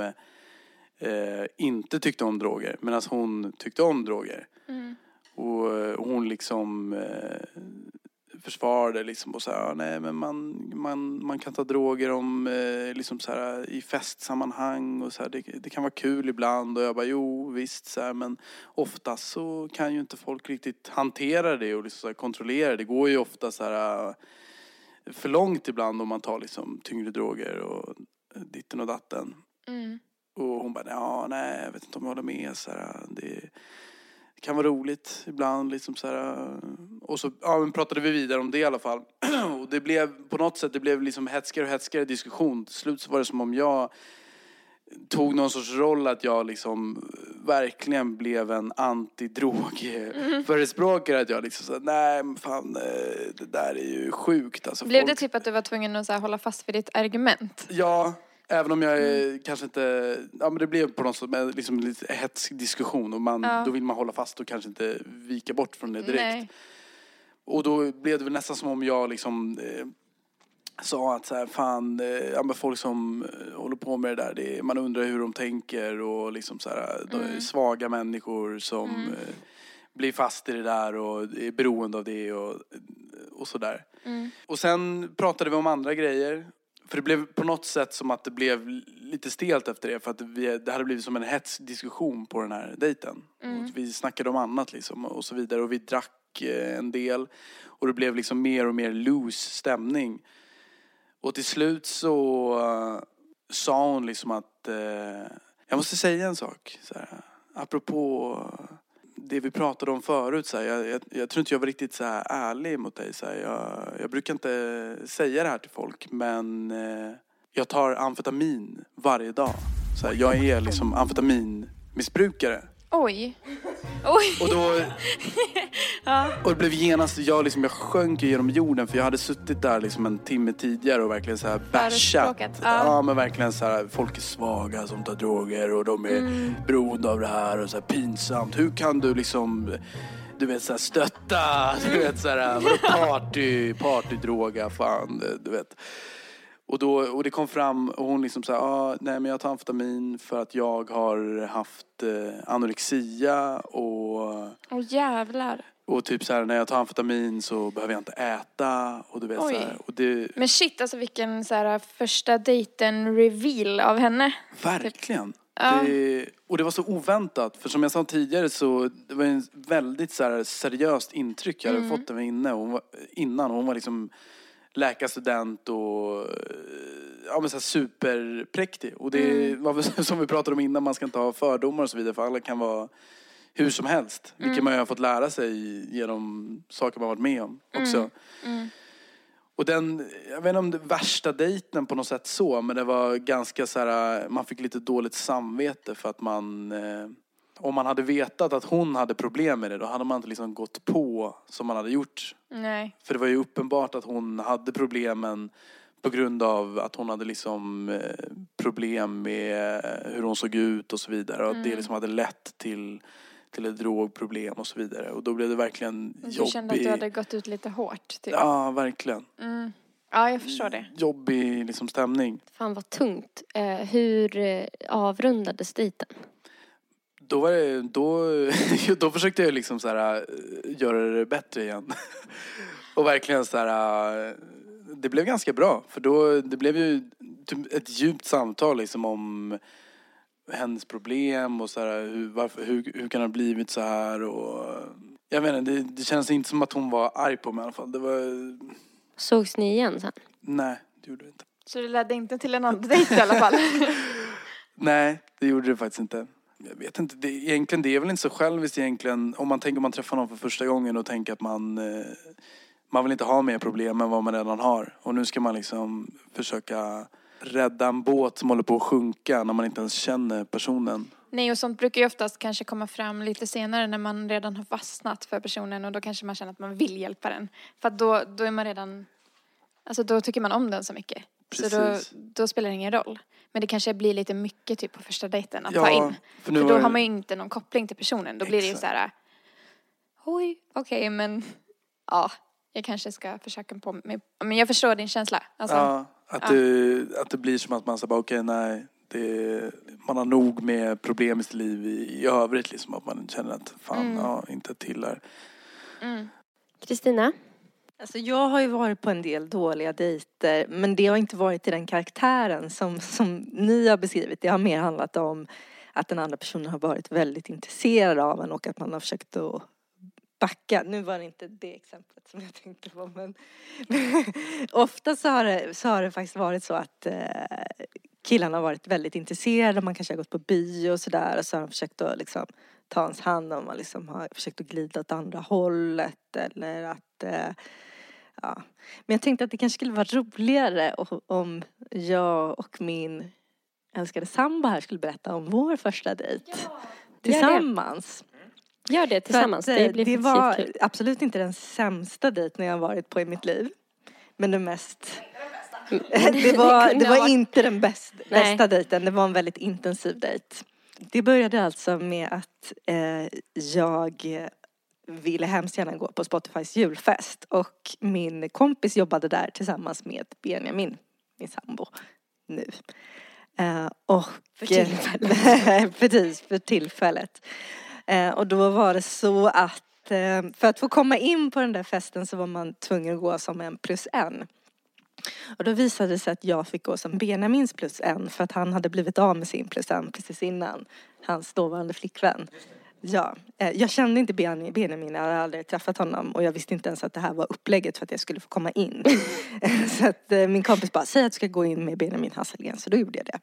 eh, inte tyckte om droger, medan hon tyckte om droger. Mm. Och, eh, hon liksom eh, försvarade liksom och sa ja, nej men man, man, man kan ta droger om eh, liksom så här, i festsammanhang och så här, det, det kan vara kul ibland och jag bara jo visst så här, men oftast så kan ju inte folk riktigt hantera det och liksom så här, kontrollera det. Det går ju ofta så här eh, för långt ibland om man tar liksom tyngre droger och ditten och datten. Mm. Och hon bara, ja, nej, jag vet inte om jag håller med. Så här, det, det kan vara roligt ibland. Liksom så här, och så ja, men pratade vi vidare om det i alla fall. och det blev på något sätt, det blev liksom hetskare och hetskare diskussion. Till slut så var det som om jag tog någon sorts roll att jag liksom verkligen blev en antidrogförespråkare. Att jag liksom sa, nej men fan eh, det där är ju sjukt. Alltså, Blev folk- det typ att du var tvungen att så här, hålla fast vid ditt argument? Ja, även om jag är Mm. kanske inte... Ja men det blev på något sätt liksom lite hetsk diskussion och man, Ja. då vill man hålla fast och kanske inte vika bort från det direkt. Nej. Och då blev det väl nästan som om jag liksom eh, sa att så här, fan, eh, ja, men folk som eh, håller på med det där, det är, man undrar hur de tänker och liksom så här, Mm. svaga människor som Mm. eh, blir fast i det där och är beroende av det och, och sådär. Mm. Och sen pratade vi om andra grejer. För det blev på något sätt som att det blev lite stelt efter det. För att vi, det hade blivit som en hets diskussion på den här dejten. Mm. Och vi snackade om annat liksom och så vidare. Och vi drack Eh, en del. Och det blev liksom mer och mer loose stämning. Och till slut så eh, sa hon liksom att eh, jag måste säga en sak. Så här, apropå det vi pratade om förut. Så här, jag, jag, jag tror inte jag var riktigt så här ärlig mot dig. Så här, jag, jag brukar inte säga det här till folk men eh, jag tar amfetamin varje dag. Så här, jag är liksom amfetaminmissbrukare. Oj. Oj. Och då... Och det blev genast, jag, liksom, jag sjönk genom jorden för jag hade suttit där liksom en timme tidigare och verkligen så här bashat. Ja. Ja. men verkligen så här, folk är svaga som tar droger och de är Mm. beroende av det här och så här pinsamt. Hur kan du liksom, du vet så här stötta, du vet så här, vadå party, partydroga, fan, du vet. Och, då, och det kom fram och hon liksom sa, ah, nej men jag tar amfetamin för att jag har haft eh, anorexia och, Åh jävlar. och typ så här när jag tar amfetamin så behöver jag inte äta och du vet Oj. så här, och det, Men shit, alltså vilken så här, första dejten reveal av henne. Verkligen. Ja. Det, och det var så oväntat. För som jag sa tidigare så det var en väldigt så här seriöst intryck jag hade Mm. fått av henne hon var, innan. Hon var liksom läkarstudent och eh, ja, men så här superpräktig. Och det Mm. var som vi pratade om innan, man ska inte ha fördomar och så vidare för alla kan vara hur som helst. Vilket Mm. man ju har fått lära sig genom saker man varit med om också. Mm. Och den, jag vet inte om det värsta dejten på något sätt så, men det var ganska så här, man fick lite dåligt samvete för att man, eh, om man hade vetat att hon hade problem med det, då hade man inte liksom gått på som man hade gjort. Nej. För det var ju uppenbart att hon hade problemen på grund av att hon hade liksom eh, problem med hur hon såg ut och så vidare. Och att det Mm. liksom hade lett till, till ett drogproblem och så vidare. Och då blev det verkligen Du jobbig. kände att du hade gått ut lite hårt. Typ. Ja, verkligen. Mm. Ja, jag förstår det. Jobbig liksom stämning. Fan vad tungt. Eh, hur eh, avrundades dejten? Då var det, då, då försökte jag liksom så här, eh, göra det bättre igen. Och verkligen så här, eh, det blev ganska bra. För då, det blev ju typ ett djupt samtal liksom om hennes problem och så här, hur, varför, hur, hur kan det ha blivit så här och jag vet inte, det, det känns inte som att hon var arg på mig i alla fall. Det var, Sågs ni igen sen? nej, det gjorde det inte. Så det ledde inte till en andra dejt i alla fall. Nej, det gjorde det faktiskt inte. Jag vet inte, det, egentligen det är väl inte så själviskt egentligen. Om man tänker om man träffar någon för första gången och tänker att man, eh, man vill inte ha mer problem än vad man redan har. Och nu ska man liksom försöka rädda en båt som håller på att sjunka när man inte ens känner personen. Nej, och sånt brukar ju oftast kanske komma fram lite senare när man redan har fastnat för personen och då kanske man känner att man vill hjälpa den. För att då, då är man redan, alltså då tycker man om den så mycket. Så då, Precis. då spelar det ingen roll. Men det kanske blir lite mycket typ på första dejten att Ja, ta in. för nu För då har man ju inte någon koppling till personen. Då blir det ju Exakt. så här, oj, okej, men ja, jag kanske ska försöka på mig. Men jag förstår din känsla. Alltså, ja, att, ja. Det, att det blir som att man säger okej nej. Det, man har nog med problem i sitt liv i, i övrigt liksom. Att man känner att fan, Mm. ja, inte till här. Mm. Alltså jag har ju varit på en del dåliga dejter men det har inte varit i den karaktären som, som ni har beskrivit. Det har mer handlat om att den andra personen har varit väldigt intresserad av en och att man har försökt att backa. Nu var det inte det exemplet som jag tänkte på men ofta så har, det, så har det faktiskt varit så att eh, killarna har varit väldigt intresserade. Man kanske har gått på bio och sådär och så har de försökt att liksom ta hans hand om man liksom har försökt att glida åt andra hållet eller att eh, Ja. Men jag tänkte att det kanske skulle vara roligare om jag och min älskade sambo här skulle berätta om vår första dejt. Tillsammans. Gör det tillsammans. För att, det eh, blir det var kul. absolut inte den sämsta dejten jag har varit på i mitt liv. Men den mest... Mm. det var, det var inte den bäst, Nej. bästa dejten. Det var en väldigt intensiv dejt. Det började alltså med att eh, jag ville hemskt gärna gå på Spotifys julfest och min kompis jobbade där tillsammans med Benjamin, min sambo, nu. Eh, och, För tillfället. Precis, för tillfället. Eh, och då var det så att eh, för att få komma in på den där festen så var man tvungen att gå som en plus en. Och då visade det sig att jag fick gå som Benjamins plus en för att han hade blivit av med sin plus en precis innan. Hans dåvarande flickvän. Ja, eh, jag kände inte Ben- Benjamin, jag hade aldrig träffat honom och jag visste inte ens att det här var upplägget för att jag skulle få komma in. så att eh, min kompis bara, säg att du ska gå in med Benjamin Hasselgren, så då gjorde jag det.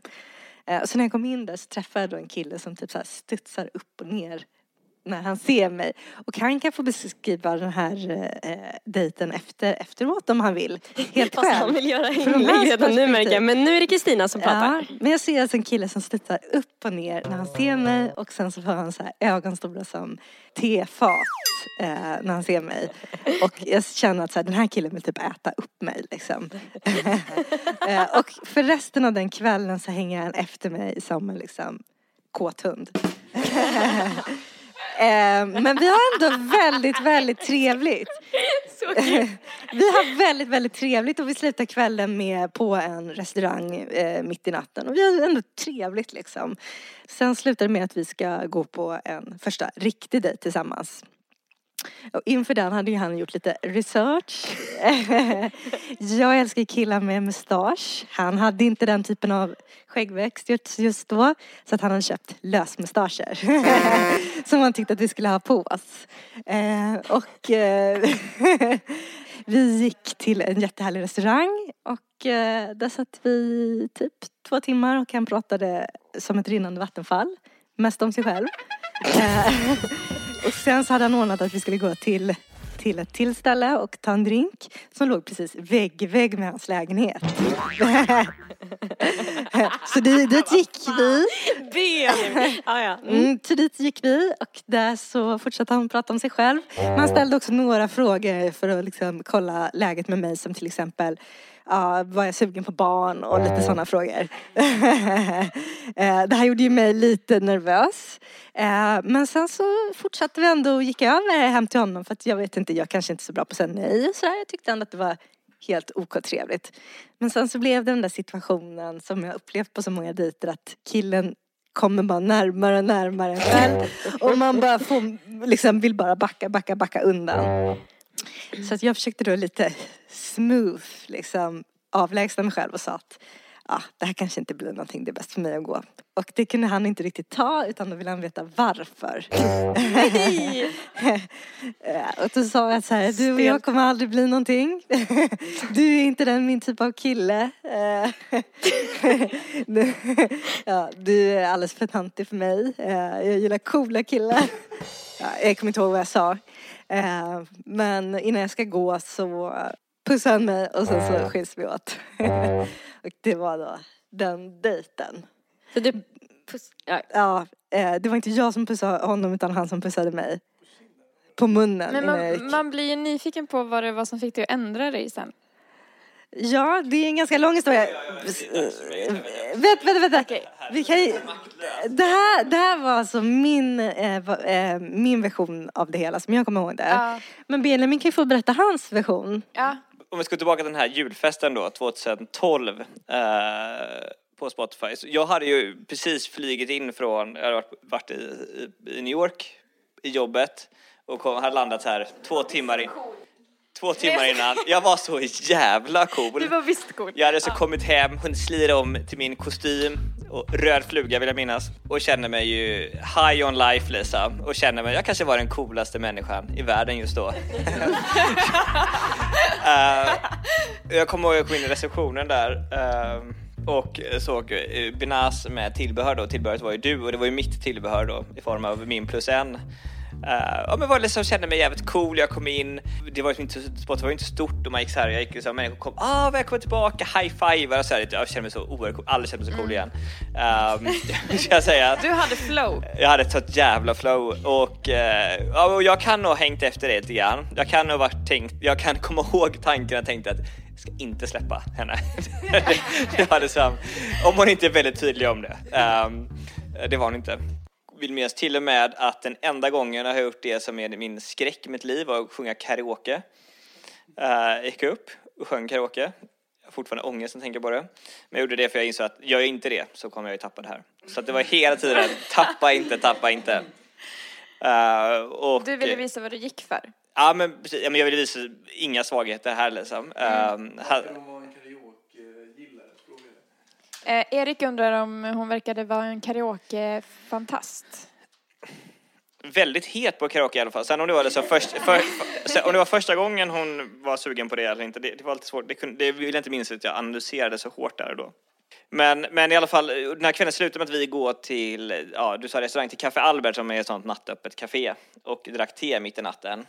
Eh, Så när jag kom in där så träffade jag då en kille som typ så här studsar upp och ner när han ser mig. Och han kan få beskriva den här eh, dejten efter, efteråt om han vill. Helt Fast själv. han vill göra inlägg redan nu märker jag. Men nu är det Kristina som pratar. Ja, men jag ser alltså en kille som studsar upp och ner när han ser mig och sen så får han så här ögonstora som tefat eh, när han ser mig. Och jag känner att så här, den här killen vill typ äta upp mig liksom. eh, och för resten av den kvällen så hänger han efter mig som en liksom kåt hund. Eh, Men vi har ändå väldigt, väldigt trevligt. Vi har väldigt, väldigt trevligt och vi slutar kvällen med på en restaurang eh, mitt i natten. Och vi har ändå trevligt liksom. Sen slutar det med att vi ska gå på en första riktig dejt tillsammans. Och inför den hade ju han gjort lite research. Jag älskar killar med mustasch. Han hade inte den typen av skäggväxt just- då. Så att han hade köpt lösmustascher. Som han tyckte att vi skulle ha på oss. Eh, och eh, vi gick till en jättehärlig restaurang. Och eh, där satt vi typ två timmar och han pratade som ett rinnande vattenfall. Mest om sig själv. Och sen så hade han ordnat att vi skulle gå till, till ett till ställe och ta en drink som låg precis vägg i vägg med hans lägenhet. så dit, dit gick vi. Benjamin. Ja, ja. Mm. Mm, så dit gick vi och där så fortsatte han prata om sig själv. Men han ställde också några frågor för att liksom kolla läget med mig som till exempel Ja, var jag sugen på barn och lite sådana frågor. Eh, det här gjorde ju mig lite nervös. Eh, Men sen så fortsatte vi ändå och gick över hem till honom för att jag vet inte, jag kanske inte är så bra på att säga nej och sådär. Jag tyckte ändå att det var helt OK trevligt. Men sen så blev det den där situationen som jag upplevt på så många dejter att killen kommer bara närmare och närmare själv och man bara får, liksom vill bara backa, backa, backa undan. Så att jag försökte då lite smooth liksom avlägsna mig själv och sa att ah, det här kanske inte blir någonting, det är bäst för mig att gå. Och det kunde han inte riktigt ta utan då ville han veta varför. Och då sa jag så här, du och jag kommer aldrig bli någonting. Du är inte den min typ av kille. Du- ja, du är alldeles för tantig för mig. Eh, Jag gillar coola killar. Ja, jag kommer inte ihåg vad jag sa. Eh, Men innan jag ska gå så pussade han mig och sen så skiljs vi åt. Och det var då den dejten. Så du puss... Ja. Ja, eh, det var inte jag som pussade honom utan han som pussade mig. På munnen Men man, man blir ju nyfiken på vad det var som fick dig att ändra dig sen. Ja, det är en ganska lång historia. Vänta, vänta, vänta. Vi kan ju... det, här, det här var alltså min, eh, eh, min version av det hela som jag kommer ihåg det. Ja. Men Benjamin kan ju få berätta hans version. Ja. Om vi ska tillbaka till den här julfesten då, 2012 eh, på Spotify. Så jag hade ju precis flygit in från, jag hade varit, varit i, i, i New York i jobbet och kom, hade landat här två timmar in. Två timmar innan. Jag var så jävla cool. Du var visst cool. Jag hade så kommit hem, hunnit slira om till min kostym och röd fluga vill jag minnas och känner mig ju high on life liksom och känner mig, jag kanske var den coolaste människan i världen just då. Eh, jag kommer ihåg att jag kom in i receptionen där eh, och såg uh, Binas med tillbehör då, tillbehöret var ju du och det var ju mitt tillbehör då i form av min plus en. Uh, ja men var liksom, kände mig jävligt cool, jag kom in, det var ju inte, Spotify var inte stort och man gick så här, jag gick här, människor kom, ah välkommen tillbaka, high five och så här, jag kände mig så oerhört cool, aldrig känt mig så cool igen. Um, jag säga. Du hade flow. Jag hade ett sånt jävla flow och, eh, ja, och jag kan nog ha hängt efter det lite grann. Jag kan nog varit tänkt, jag kan komma ihåg tanken jag tänkte att jag ska inte släppa henne. det, det var liksom, om hon inte är väldigt tydlig om det. Ehm, det var hon inte. Vill minnas till och med att den enda gången jag har gjort det som är min skräck i mitt liv var att sjunga karaoke. Uh, gick upp och sjöng karaoke. Jag har fortfarande ångest när jag tänker på det. Men jag gjorde det för jag insåg att gör jag inte det så kommer jag ju tappa det här. Så att det var hela tiden tappa inte, tappa inte. Eh, och, Du ville visa vad du gick för. Ja men precis, ja, men jag ville visa inga svagheter här liksom. Mm. ha, Eh, Erik undrar om hon verkade vara en karaoke-fantast. väldigt het på karaoke i alla fall. Sen om det var, liksom först, för, för, om det var första gången hon var sugen på det eller inte, det, det var lite svårt. Det, kunde, det vill jag inte minnas att jag analyserade så hårt där och då. Men, men i alla fall, den här kvällen slutade med att vi går till, ja du sa restaurang, till Café Albert som är ett sånt nattöppet café och drack te mitt i natten.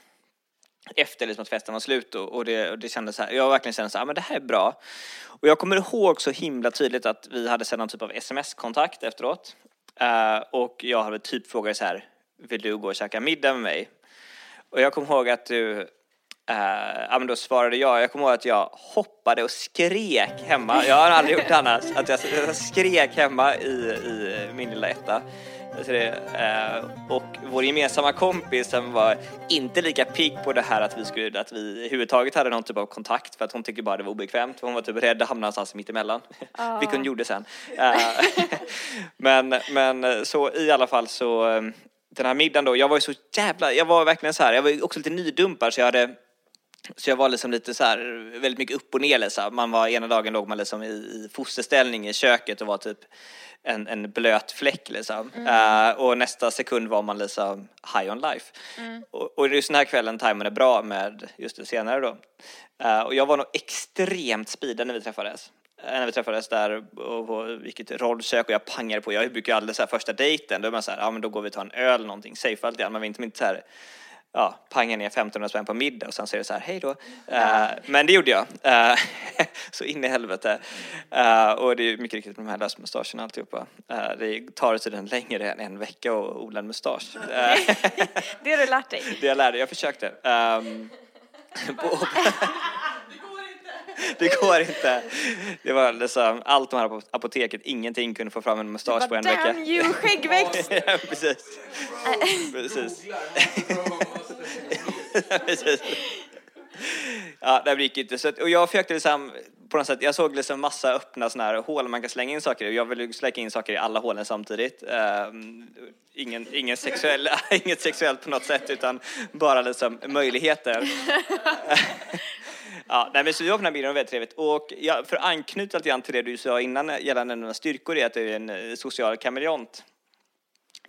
Efter liksom att festen var slut och, och, det, och det kändes så här, jag verkligen kände så här, ah, men det här är bra. Och jag kommer ihåg så himla tydligt att vi hade sedan någon typ av sms-kontakt efteråt. Uh, och jag hade typ frågat så här, vill du gå och käka middag med mig? Och jag kommer ihåg att du Uh, ja, men då svarade jag. Jag kommer ihåg att jag hoppade och skrek hemma. Jag har aldrig gjort det annars. Att jag, jag skrek hemma i, i min lilla etta. Uh, och vår gemensamma kompis som var inte lika pigg på det här att vi skulle, att vi överhuvudtaget hade någon typ av kontakt för att hon tyckte bara det var obekvämt. Hon var typ rädd att hamna någonstans mittemellan. Ah. Vilket hon gjorde sen. Uh, men, men så i alla fall så um, den här middagen då, jag var ju så jävla, jag var verkligen så här, jag var också lite nydumpad så jag hade så jag var liksom lite så här, väldigt mycket upp och ner liksom. Man var, ena dagen låg man liksom i, i fosterställning i köket och var typ en, en blöt fläck liksom. Eh, och nästa sekund var man liksom high on life. Och, och just den här kvällen tajmade bra med just det senare då. Eh, och jag var nog extremt speedad när vi träffades. Eh, När vi träffades där och, gick till rollkök och jag pangade på. Jag brukar aldrig så här första dejten, då är man så här, ja men då går vi och tar en öl eller någonting, safe allt igen. Man vill inte, inte så här ja, panga ner 1500 spänn på middag och sen säger det så här, hej då. Eh, men det gjorde jag. Eh, så in i helvete. Eh, och det är mycket riktigt med de här lösmustascherna och alltihopa. Uh, det tar tydligen längre än en vecka att odla en mustasch. Det har du lärt dig. det jag lärde, jag försökte. Um, det går inte. Det var liksom allt de här på apoteket, ingenting kunde få fram en mustasch på en vecka. Damn you, skäggväxt! ja, precis. precis precis. Ja, det gick inte. Så att, och jag försökte liksom, på något sätt, jag såg liksom massa öppna såna här hål man kan slänga in saker i. Jag ville släcka in saker i alla hålen samtidigt. Ehm, ingen, ingen sexuell, inget sexuellt på något sätt, utan bara liksom möjligheter. Ja, nej, men så vi var på den här bilden och väldigt trevligt. Och jag, för att anknyta lite grann till det du sa innan gällande dina styrkor är att du är en eh, social kameleont.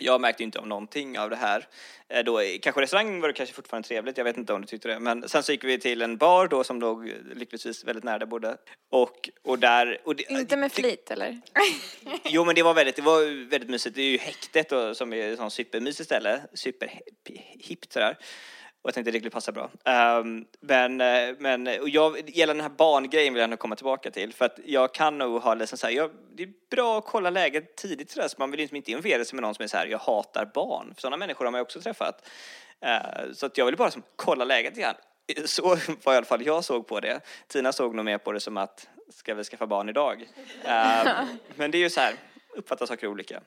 Jag märkte inte av någonting av det här. Eh, Då, i- kanske restaurang var det kanske fortfarande trevligt, jag vet inte om du tyckte det. Men sen så gick vi till en bar då som låg eh, lyckligtvis väldigt nära där bodde. Och, och där... Och det, Inte med det- flit eller? Jo men det var väldigt, det var väldigt mysigt. Det är ju häktet då, som är ett sånt supermysigt ställe. Superhippt sådär. Och jag tänkte det skulle passa bra. Ehm, men, eh, men och jag, gällande den här barngrejen vill jag nog komma tillbaka till. För att jag kan nog ha liksom så här, jag, det är bra att kolla läget tidigt sådär, så man vill liksom inte involvera sig med någon som är så här, jag hatar barn. För sådana människor har man ju också träffat. Eh, så att jag ville bara som, kolla läget igen. Så var i alla fall jag såg på det. Tina såg nog mer på det som att, ska vi skaffa barn idag? Ehm, men det är ju så här, uppfattar saker olika.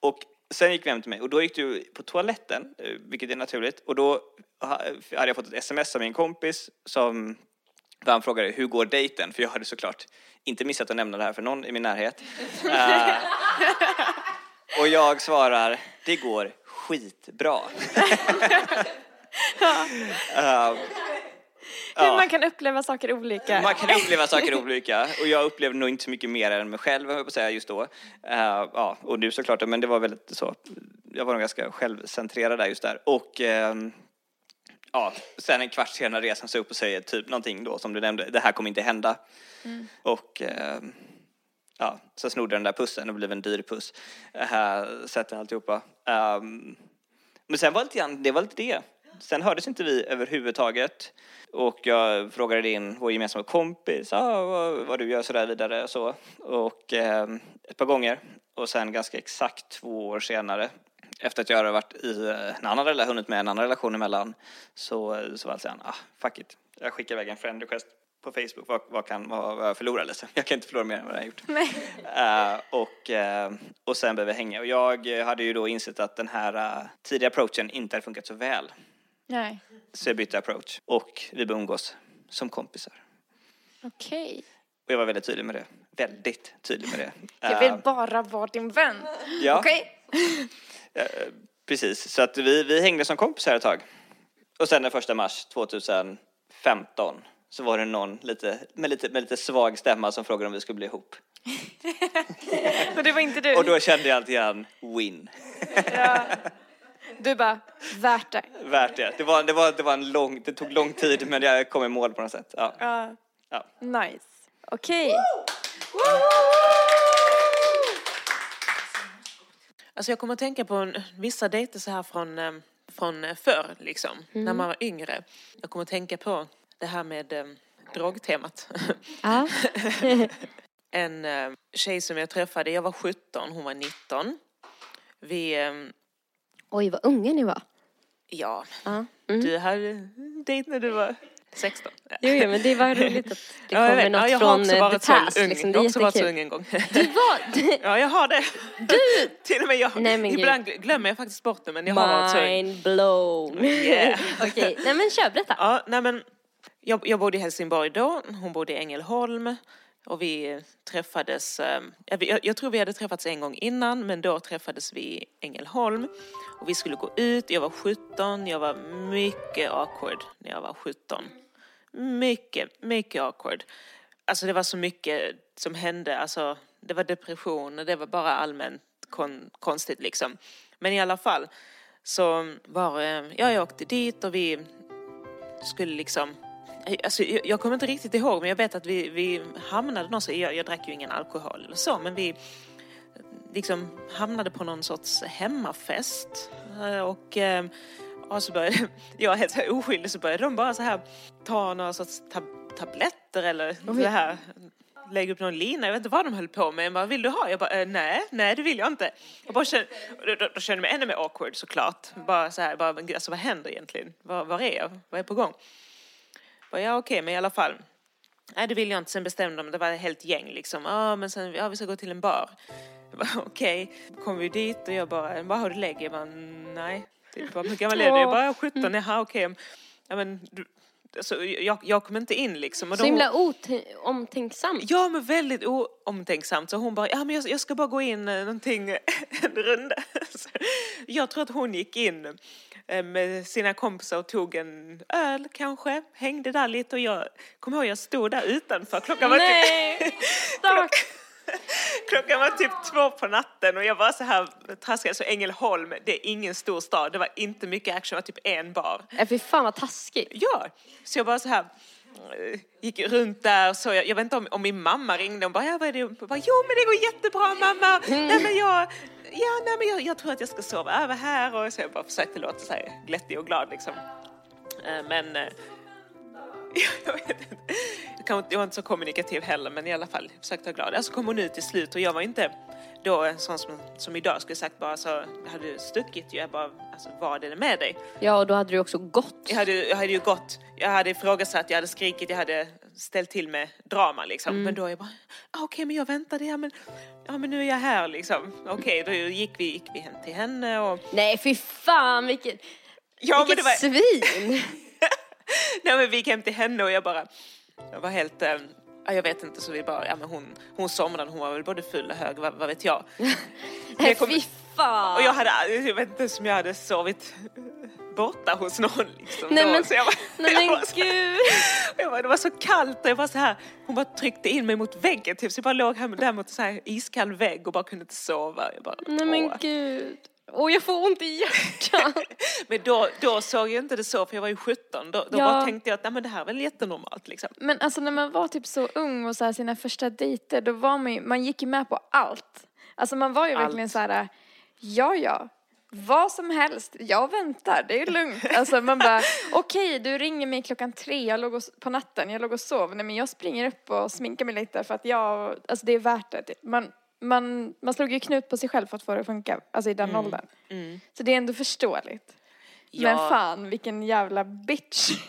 Och sen gick vi hem till mig och då gick du på toaletten, eh, vilket är naturligt. Och då ha- hade jag fått ett sms av min kompis som där han frågade hur går dejten? För jag hade såklart inte missat att nämna det här för någon i min närhet. Eh, och jag svarar, det går skitbra. Eh, Hur man kan uppleva saker olika. man kan uppleva saker olika och jag upplevde nog inte så mycket mer än mig själv, jag på säga, just då. Eh, ja, och du såklart, men det var väldigt så, jag var nog ganska självcentrerad där just där. Och ehm, ja, sen en kvart senare reser han sig upp och säger typ någonting då som du nämnde, det här kommer inte hända. Och ehm, ja, så snodde den där pussen och blev en dyr puss. Uh, Sätter alltihopa. Um, men sen var det lite grann, det var lite det. Sen hördes inte vi överhuvudtaget. Och jag frågade din, vår gemensamma kompis, ah, vad, vad du gör sådär vidare så. Och ehm, ett par gånger. Och sen ganska exakt två år senare, efter att jag hade varit i eh, en annan hunnit med en annan relation emellan, så, så var det sen, ah, fuck it. Jag skickar iväg en friend request på Facebook. Vad, vad kan vad, vad jag förlorar liksom? Jag kan inte förlora mer än vad jag har gjort. Eh, och, eh, och sen vi hänga. Och jag eh, hade ju då insett att den här uh, tidiga approachen inte hade funkat så väl. Nej. Så jag bytte approach och vi började umgås som kompisar. Okej. Och jag var väldigt tydlig med det. Väldigt tydlig med det. Jag vill Eh, bara vara din vän. ja, Okej? eh, precis. Så att vi, vi hängde som kompisar ett tag. Och sen den första mars 2015 så var det någon lite, med, lite, med lite svag stämma som frågade om vi skulle bli ihop. Och det var inte du? Och då kände jag alltid igen win. Du bara, värt det. Värt det. Det, var, det, var, det, var en lång, det tog lång tid men jag kom i mål på något sätt. Ja. Uh, ja. Nice. Okej. Okay. Alltså jag kommer att tänka på en, vissa dejter så här från, eh, från eh, förr, liksom, mm. när man var yngre. Jag kommer att tänka på det här med eh, drogtemat. Ah. en eh, tjej som jag träffade, jag var 17, hon var 19. Vi eh, Oj, vad unga ni var. ja, Ja. Mm. du hade dejt när du var 16. Jo, jo, men det var roligt att det Ja, kommer vet. något ja, från eh, varit the så past. ung. Liksom. Jag Det är har också varit så jättekul. ung en gång. Du var... Ja, jag har det. Du! Till och med jag. Nej, men gud. Ibland glömmer jag faktiskt bort det, men jag har varit så ung. Mind blown. Yeah. Okej, nej men kör, berätta. Ja, nej men jag, jag bodde i Helsingborg då, hon bodde i Ängelholm och vi träffades, ehm, jag, tror vi hade träffats en gång innan men då träffades vi i Ängelholm och vi skulle gå ut, jag var 17, jag var mycket awkward när jag var 17. Mycket, mycket awkward. Alltså det var så mycket som hände, alltså det var depression och det var bara allmänt kon, konstigt liksom. Men i alla fall så var, ehm, ja jag åkte dit och vi skulle liksom Alltså, jag, jag kommer inte riktigt ihåg men jag vet att vi, vi hamnade någonstans, jag, jag drack ju ingen alkohol eller så men vi liksom hamnade på någon sorts hemmafest Eh, och, eh, och så började jag helt så här oskyldig så började de bara så här ta några sorts tab tabletter eller det här lägga upp någon lina, jag vet inte vad de höll på med. Jag bara, vill du ha? Jag bara, eh, nej, nej det vill jag inte. Jag bara kände, då, då, då kände jag mig ännu mer awkward såklart. Bara så här, bara, alltså vad händer egentligen? Var, var är jag? Vad är på gång? Bara, ja okej, men i alla fall. Nej det vill jag inte. Sen bestämde de, det var ett helt gäng liksom. Ja men sen, ja vi ska gå till en bar. Okej, kom vi dit och jag bara, vad har du lägg? Jag bara, nej. Typ, hur gammal är du? Jag bara, "Ja, 17, jaha okej. Ja men, alltså, jag, jag kom inte in liksom. Och Så de- himla omtänksamt. Ja, men väldigt oomtänksamt. Så hon bara, ja men jag, jag ska bara gå in eh, någonting, en runda. Så jag tror att hon gick in eh, med sina kompisar och tog en öl kanske, hängde där lite och jag kommer ihåg jag stod där utanför. Klockan var, typ, Nej, stack. klockan var typ två på natten och jag var så här traskade. Så Ängelholm, det är ingen stor stad, det var inte mycket action, det var typ en bar. Ja, fy fan vad taskigt. Ja, så jag bara så här eh, gick runt där så jag, jag vet inte om, om min mamma ringde och bara, ja vad är det? Jag bara, jo men det går jättebra mamma. Nej men jag, ja nej men jag, jag tror att jag ska sova över här och så jag bara försökte låta så här glättig och glad liksom. Eh, Men eh, jag vet inte. Jag, kan, inte- jag var inte så kommunikativ heller men i alla fall försökte vara glad. Alltså kom hon ut till slut och jag var inte då en sån som, som idag skulle sagt bara så, hade stuckit ju, jag bara, alltså vad är det med dig? Ja, och då hade du också gått. Jag hade, jag hade ju gått, jag hade ifrågasatt, jag hade skrikit, jag hade ställt till med drama liksom. Men då är jag bara, ah, okej men jag väntade, ja men, ja men nu är jag här liksom. Okej, då gick vi, gick vi hem till henne och... Nej, fy fan vilket, Ja vilket var, svin. nej men vi gick hem till henne och jag bara, jag var helt, eh, ja, jag vet inte så vi bara, ja men hon, hon somnade, hon var väl både full och hög, vad, vad vet jag. Nej, jag kom- fy fan. Och jag hade, jag vet inte som jag hade sovit borta hos någon liksom. Nej, då. men- så jag var, Nej jag men så- gud. Jag bara, det var så kallt och jag var så här, hon bara tryckte in mig mot väggen typ, så jag bara låg här där mot så här iskall vägg och bara kunde inte sova. Jag bara, Nej men åh. gud. Åh, jag får ont i hjärtat. Men då, då såg jag inte det så, för jag var ju 17. Då, då Ja. bara tänkte jag att nej, men det här är väl jättenormalt liksom. Men alltså när man var typ så ung och så här, sina första dejter, då var man ju, man gick ju med på allt. Alltså man var ju Allt. verkligen så här, ja ja, vad som helst, jag väntar, det är lugnt. Alltså man bara, okej du ringer mig klockan tre, jag låg och, på natten, jag låg och sov, nej men jag springer upp och sminkar mig lite för att jag, alltså det är värt det. Man, man, man slog ju knut på sig själv för att få det att funka, alltså i den åldern. Mm. Så det är ändå förståeligt. Ja, Men fan vilken jävla bitch.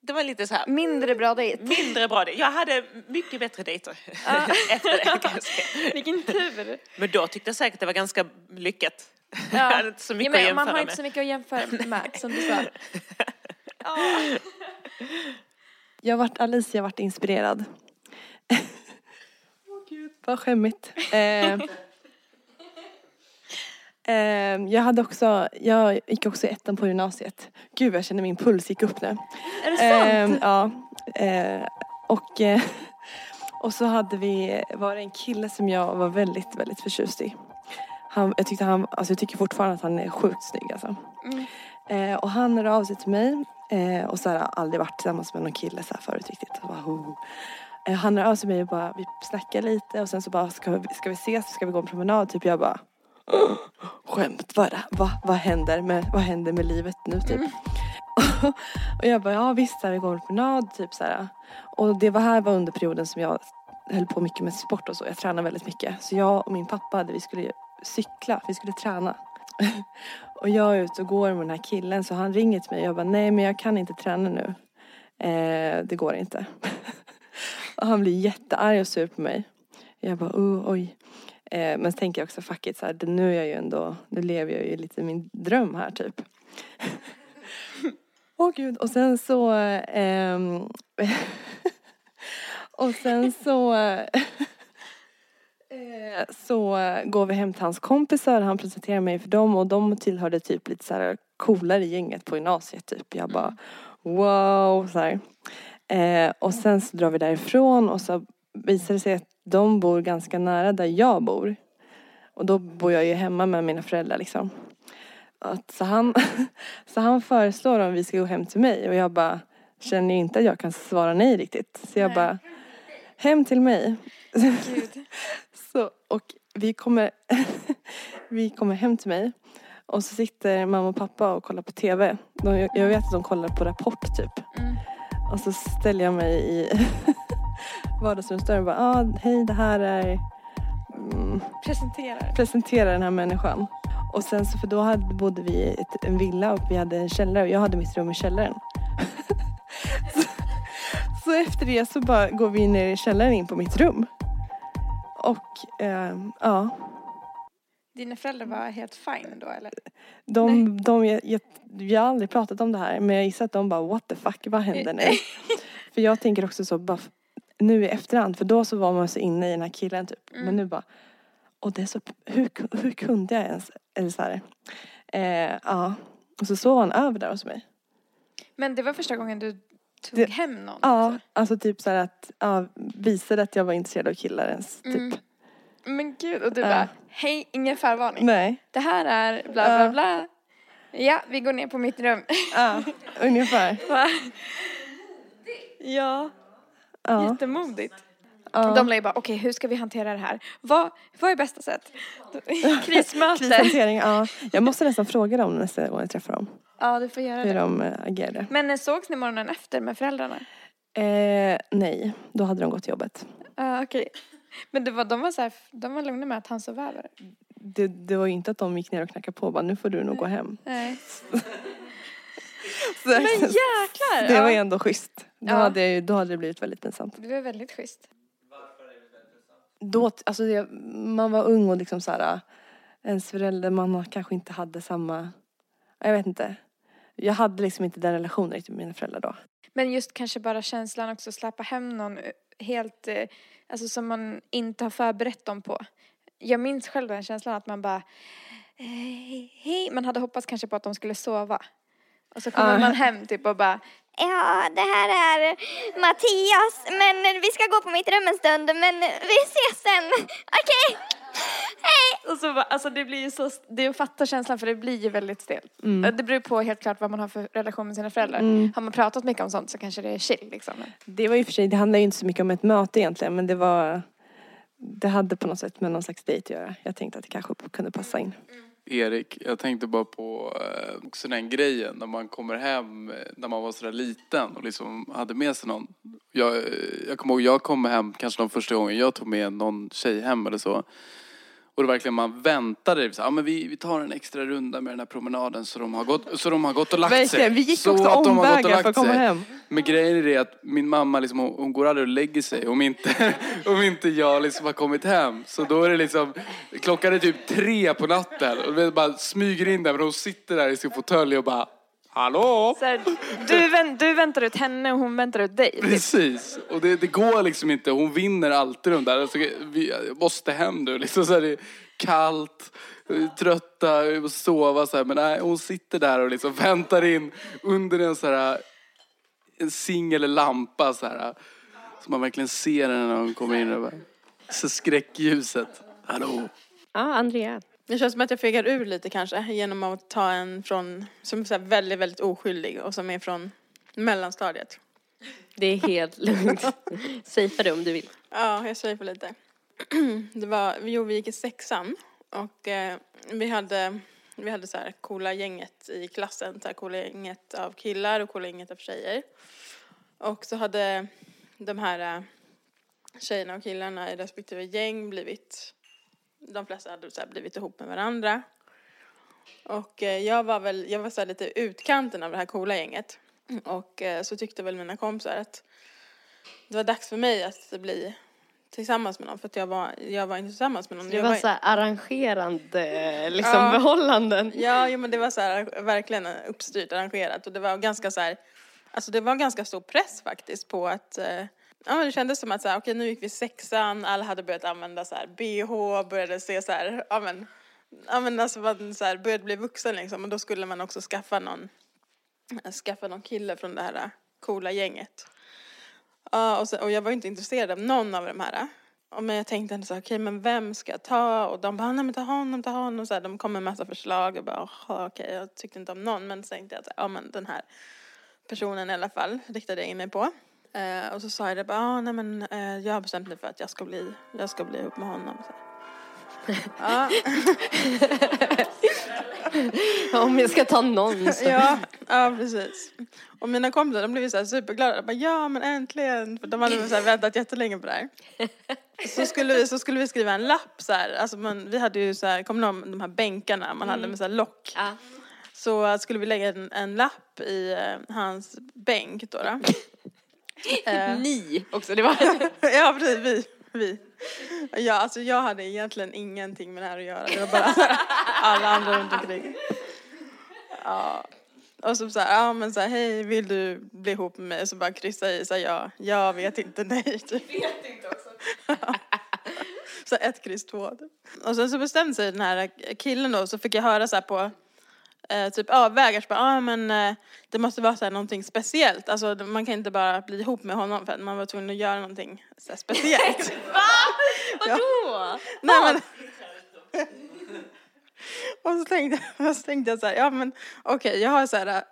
Det var lite så här, Mindre bra dejt. mindre bra. Jag hade mycket bättre dejter efter det kan jag säga. Vilken tur. Men då tyckte jag säkert det var ganska lyckat. Ja. Jag hade inte så mycket ja, att men jämföra man har med. inte så mycket att jämföra med, som du sa. Jag har varit, Alicia har varit inspirerad. Vad skämmigt. Eh, eh, jag hade också, jag gick också i ettan på gymnasiet. Gud jag känner min puls gick upp nu. Är det sant? Eh, ja. Eh, och, eh, och så hade vi, var det en kille som jag var väldigt, väldigt förtjust i. Han, jag, tyckte han, alltså jag tycker fortfarande att han är sjukt snygg alltså. Mm. Eh, och han hörde av sig till mig eh, och så har aldrig varit tillsammans med någon kille så här förut riktigt. Bara, oh. Eh, han hörde av sig mig och bara, vi snackade lite och sen så bara, ska vi, ska vi ses, ska vi gå en promenad? Typ jag bara, Skämt bara. Va, vad, händer med, vad händer med livet nu typ? och jag bara, ja visst, här, vi går en promenad, typ så här. Och det var här var under perioden som jag höll på mycket med sport och så. Jag tränade väldigt mycket. Så jag och min pappa, vi skulle cykla, vi skulle träna. och jag är ute och går med den här killen så han ringer till mig och jag bara, nej men jag kan inte träna nu. Eh, det går inte. och han blir jättearg och sur på mig. Jag bara, oh, oj. Eh, men så tänker jag också, fuck it, så här, nu är jag ju ändå, nu lever jag ju lite min dröm här typ. Åh oh, gud, och sen så Eh, Och sen så eh, så går vi hem till hans kompisar, han presenterar mig för dem och de tillhörde typ lite så här coolare gänget på gymnasiet typ. Jag bara wow så här. Eh, och sen så drar vi därifrån och så visar det sig att de bor ganska nära där jag bor. Och då bor jag ju hemma med mina föräldrar liksom. Att, så, han, så han föreslår om vi ska gå hem till mig och jag bara känner inte att jag kan svara nej riktigt. Så jag bara hem till mig. så, och vi kommer, vi kommer hem till mig. Och så sitter mamma och pappa och kollar på TV. De, jag vet att de kollar på Rapport typ. Mm. Och så ställer jag mig i vardagsrumsdörren och bara, ah, hej det här är... Mm, presenterar. Presenterar den här människan. Och sen så, för då hade, bodde vi i ett, en villa och vi hade en källare och jag hade mitt rum i källaren. så, så, efter det så bara går vi ner i källaren in på mitt rum. Och eh, ja. Dina föräldrar var helt fine då eller? De, de, jag, jag, jag har aldrig pratat om det här men jag gissar att de bara what the fuck, vad händer nu? för jag tänker också så, bara nu i efterhand, för då så var man så inne i den här killen typ. Mm. Men nu bara, och det är så, hur, hur kunde jag ens, eller så här, eh, ja. Och så sov han över där hos mig. Men det var första gången du tog det, hem någon? Ja, också. alltså typ så att, ja, visade att jag var intresserad av killar ens, typ. Mm. Men gud, och du uh. bara, hej, ingen förvarning. Nej. Det här är bla bla uh. bla. Ja, vi går ner på mitt rum. Ja, ungefär. ja. ja. Jättemodigt. Ja. De lär bara, okej okay, hur ska vi hantera det här? Vad, vad är bästa sätt? Krismöte. Krishantering, ja. Jag måste nästan fråga dem nästa gång jag träffar dem. Ja, du får göra hur det. Hur de äh, agerade. Men eh, sågs ni morgonen efter med föräldrarna? Eh, nej, då hade de gått till jobbet. Uh, okej. Okay. Men det var, de var så här, de var lugna med att han sov över? Det, det var ju inte att de gick ner och knackade på och bara, nu får du nog gå hem. Nej. så, Men jäklar! Det var ju ändå schysst. Då, ja. hade, då hade det blivit väldigt pinsamt. Det var väldigt schysst då, alltså det, man var ung och liksom så här, ens förälder, man kanske inte hade samma, jag vet inte. Jag hade liksom inte den relationen riktigt med mina föräldrar då. Men just kanske bara känslan också att släppa hem någon eh, helt, eh, alltså som man inte har förberett dem på. Jag minns själv den känslan att man bara, hej, man hade hoppats kanske på att de skulle sova. Och så kommer uh. man hem typ och bara, Ja, det här är Mattias, men vi ska gå på mitt rum en stund, men vi ses sen. Okej, okay. Hej! Och så, alltså det blir ju så, det är att fatta känslan för det blir ju väldigt stelt. Mm. Det beror på helt klart vad man har för relation med sina föräldrar. Mm. Har man pratat mycket om sånt så kanske det är chill liksom. Det var ju för sig, det handlar ju inte så mycket om ett möte egentligen, men det var, det hade på något sätt med någon slags dejt att göra. Jag tänkte att det kanske kunde passa in. Mm. Erik, jag tänkte bara på eh, också den grejen när man kommer hem eh, när man var sådär liten och liksom hade med sig någon. Jag, eh, jag kommer ihåg, jag kom hem kanske de första gången jag tog med någon tjej hem eller så. Och det verkligen man väntade, så, ja, men vi, vi tar en extra runda med den här promenaden så de har gått, så de har gått och lagt verkligen, sig. Vi gick så också omvägar för att komma sig. hem. Men grejen är det att min mamma liksom, hon, hon, går aldrig och lägger sig om inte, om inte jag liksom har kommit hem. Så då är det liksom, klockan är typ tre på natten och vi bara smyger in där men hon sitter där i sin fåtölj och bara Hallå? Här, du, du väntar ut henne och hon väntar ut dig. Precis. Och det, det går liksom inte. Hon vinner alltid de där. Alltså, vi måste hem nu. Liksom så här, det är kallt, trötta, vi måste sova. Så här. Men nej, hon sitter där och liksom väntar in under en så här, en singel lampa så här. Så man verkligen ser henne när hon kommer in. Och bara, så skräckljuset. Hallå? Ja, Andrea. Det känns som att jag fegar ur lite kanske genom att ta en från, som är väldigt, väldigt oskyldig och som är från mellanstadiet. Det är helt lugnt. Safea det om du vill. Ja, jag safear lite. Det var, jo vi gick i sexan Och eh, vi hade, vi hade så här coola gänget i klassen, så här coola gänget av killar och coola gänget av tjejer. Och så hade de här eh, tjejerna och killarna i respektive gäng blivit, de flesta hade så blivit ihop med varandra. Och eh, jag var väl, jag var så lite utkanten av det här coola gänget. Och eh, så tyckte väl mina kompisar att det var dags för mig att bli tillsammans med någon för att jag var, jag var inte tillsammans med någon. Det Jag var så här arrangerande liksom Ja. förhållanden. Ja, jo, men det var så här, verkligen uppstyrt, arrangerat och det var ganska så här, alltså det var ganska stor press faktiskt på att eh, Ja men det kändes som att så här, okej nu gick vi sexan, alla hade börjat använda så här bh, började se så här, ja men, ja men alltså man så här, började bli vuxen liksom och då skulle man också skaffa någon, skaffa någon kille från det här coola gänget. Ja och, så, och jag var inte intresserad av någon av de här. Och men jag tänkte ändå så här, okej men vem ska jag ta? Och de bara, nej men ta honom, ta honom. Så här, de kom med en massa förslag och bara, okej okay. jag tyckte inte om någon. Men så tänkte jag att, ja men den här personen i alla fall riktade jag in mig på. Eh, och så sa jag det bara, ah, nej men eh, jag har bestämt mig för att jag ska bli, jag ska bli ihop med honom. Så. ja, Om jag ska ta någon så. ja, ja, precis. Och mina kompisar de blev så här superglada. De bara, ja men äntligen. För de hade så här väntat jättelänge på det här. Så skulle vi, så skulle vi skriva en lapp så här. Alltså man, vi hade ju så här, kommer ni ihåg de här bänkarna man hade med så här lock. Ja. Så skulle vi lägga en, en lapp i eh, hans bänk då. då. Eh, Ni också, det var ja, precis. Vi. vi. Ja, alltså jag hade egentligen ingenting med det här att göra. Det var bara alla andra runt omkring. Ja. Och så så här, ja men så här, hej vill du bli ihop med mig? Så bara kryssa i så här, ja, jag vet inte, nej. Typ. Vet inte också. så ett kryss två. Typ. Och sen så bestämde sig den här killen då, så fick jag höra så här på eh, typ avvägar, så bara, ah, men eh, det måste vara så här någonting speciellt. Alltså man kan inte bara bli ihop med honom för att man var tvungen att göra någonting så här, speciellt. Vadå? Nej men. Och så tänkte, jag- så tänkte jag så här, ja men okej jag har så här.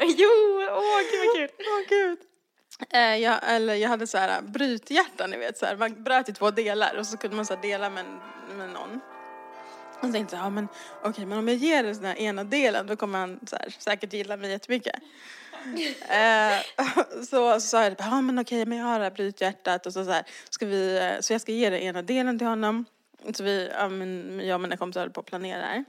Jo, åh gud vad kul. Åh gud. Eh, jag, eller jag hade så här brythjärtan ni vet så här, man bröt i två delar och så kunde man så dela med, med någon. Och så tänkte jag, ja men okej men om jag ger den här ena delen då kommer han så här, säkert gilla mig jättemycket. eh, så, så sa jag, ja men okej men jag har det här brythjärtat och så, så här, ska vi, eh, så jag ska ge den ena delen till honom. Så vi, ja, men, jag och mina kompisar höll på att planera här.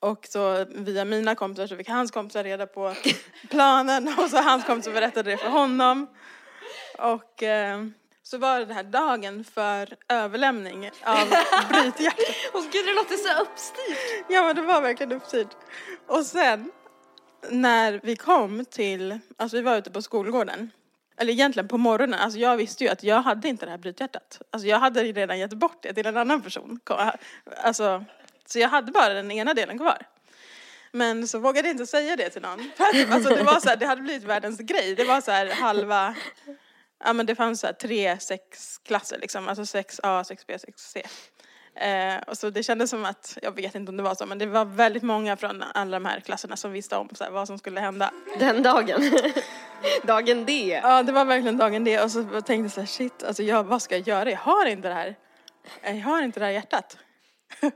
Och så via mina kompisar så fick hans kompisar reda på planen och så hans kompisar berättade det för honom. Och eh, så var det den här dagen för överlämning av brythjärtat. Åh gud det låter så uppstyrt. Ja men det var verkligen uppstyrt. Och sen när vi kom till, alltså vi var ute på skolgården. Eller egentligen på morgonen, alltså jag visste ju att jag hade inte det här brythjärtat. Alltså jag hade redan gett bort det till en annan person. Alltså, så jag hade bara den ena delen kvar. Men så vågade jag inte säga det till någon. Alltså det var så här, det hade blivit världens grej. Det var så här halva, ja men det fanns så här tre sexklasser liksom. Alltså 6A, 6B, 6C. Eh, och så det kändes som att, jag vet inte om det var så, men det var väldigt många från alla de här klasserna som visste om så här, vad som skulle hända. Den dagen. Dagen D. Ja, det var verkligen dagen det. Och så tänkte jag så här, shit, alltså jag, vad ska jag göra? Jag har inte det här, jag har inte det här hjärtat.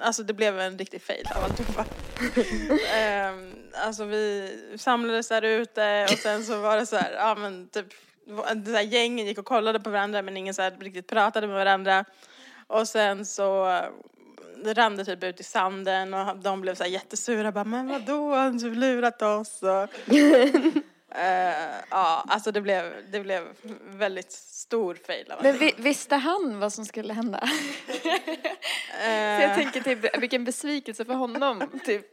Alltså det blev en riktig fail av alltihopa. Ehm, alltså vi samlades där ute och sen så var det så här, ja men typ, det här gängen gick och kollade på varandra men ingen så här riktigt pratade med varandra. Och sen så eh, rann det typ ut i sanden och de blev så här jättesura bara, men vadå, har du lurat oss? Och, Eh, ja, alltså det blev, det blev väldigt stor fail Men vi, visste han vad som skulle hända? Så Eh, jag tänker typ, vilken besvikelse för honom. Typ.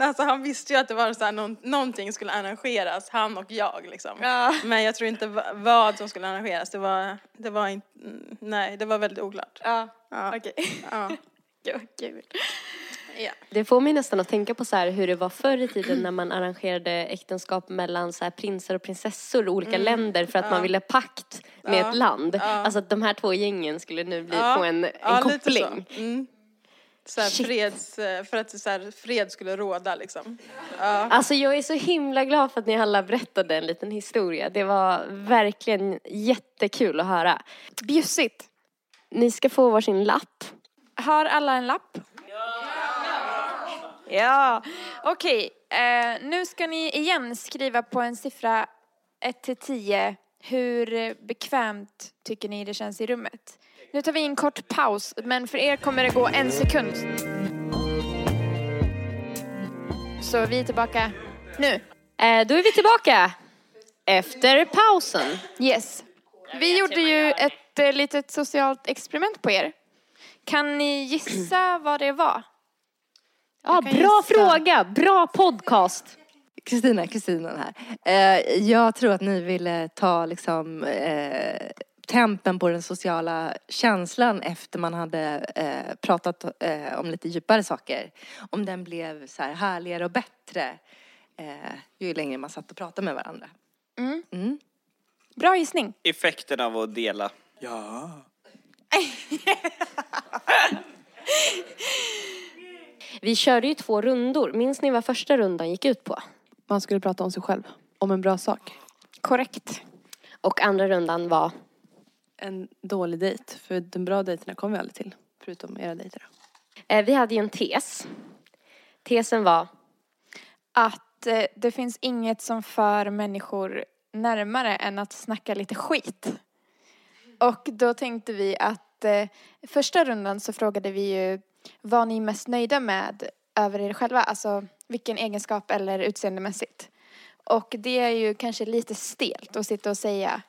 Alltså han visste ju att det var så här, någon, någonting skulle arrangeras, han och jag liksom. Ja. Men jag tror inte va- vad som skulle arrangeras, det var, det var inte, nej det var väldigt oklart. Ja, Ja. okej. Ja. Gud kul. Ja. Det får mig nästan att tänka på så här hur det var förr i tiden när man arrangerade äktenskap mellan så här prinsar och prinsessor i olika länder för att man ville pakt med Mm. Ja. ett land. Ja. Alltså att de här två gängen skulle nu bli, Ja. få en, en Ja, så. koppling. Mm. Så här freds, eh, för att så här, fred skulle råda liksom. Ja. Alltså jag är så himla glad för att ni alla berättade en liten historia. Det var verkligen jättekul att höra. Bjussigt. Ni ska få varsin lapp. Har alla en lapp? Ja. Okej, eh, nu ska ni igen skriva på en siffra 1 till 10. Hur bekvämt tycker ni det känns i rummet? Nu tar vi en kort paus, men för er kommer det gå en sekund. Så vi är tillbaka nu. Eh, då är vi tillbaka efter pausen. Yes. Vi gjorde ju ett eh, litet socialt experiment på er. Kan ni gissa vad det var? Ja, bra gissa. fråga, bra podcast. Kristina, Kristina här. Eh, jag tror att ni ville ta liksom eh, tempen på den sociala känslan efter man hade eh, pratat eh, om lite djupare saker. Om den blev så här härligare och bättre eh, ju längre man satt och pratade med varandra. Mm. Mm. Bra gissning. Effekten av att dela. Ja. Vi körde ju två rundor. Minns ni vad första rundan gick ut på? Man skulle prata om sig själv. Om en bra sak. Korrekt. Och andra rundan var En dålig dejt. För de bra dejterna kommer vi aldrig till. Förutom era dejter då. Eh, vi hade ju en tes. Tesen var Att eh, det finns inget som för människor närmare än att snacka lite skit. Och då tänkte vi att eh, första rundan så frågade vi ju vad ni är mest nöjda med över er själva, alltså vilken egenskap eller utseendemässigt. Och det är ju kanske lite stelt att sitta och säga.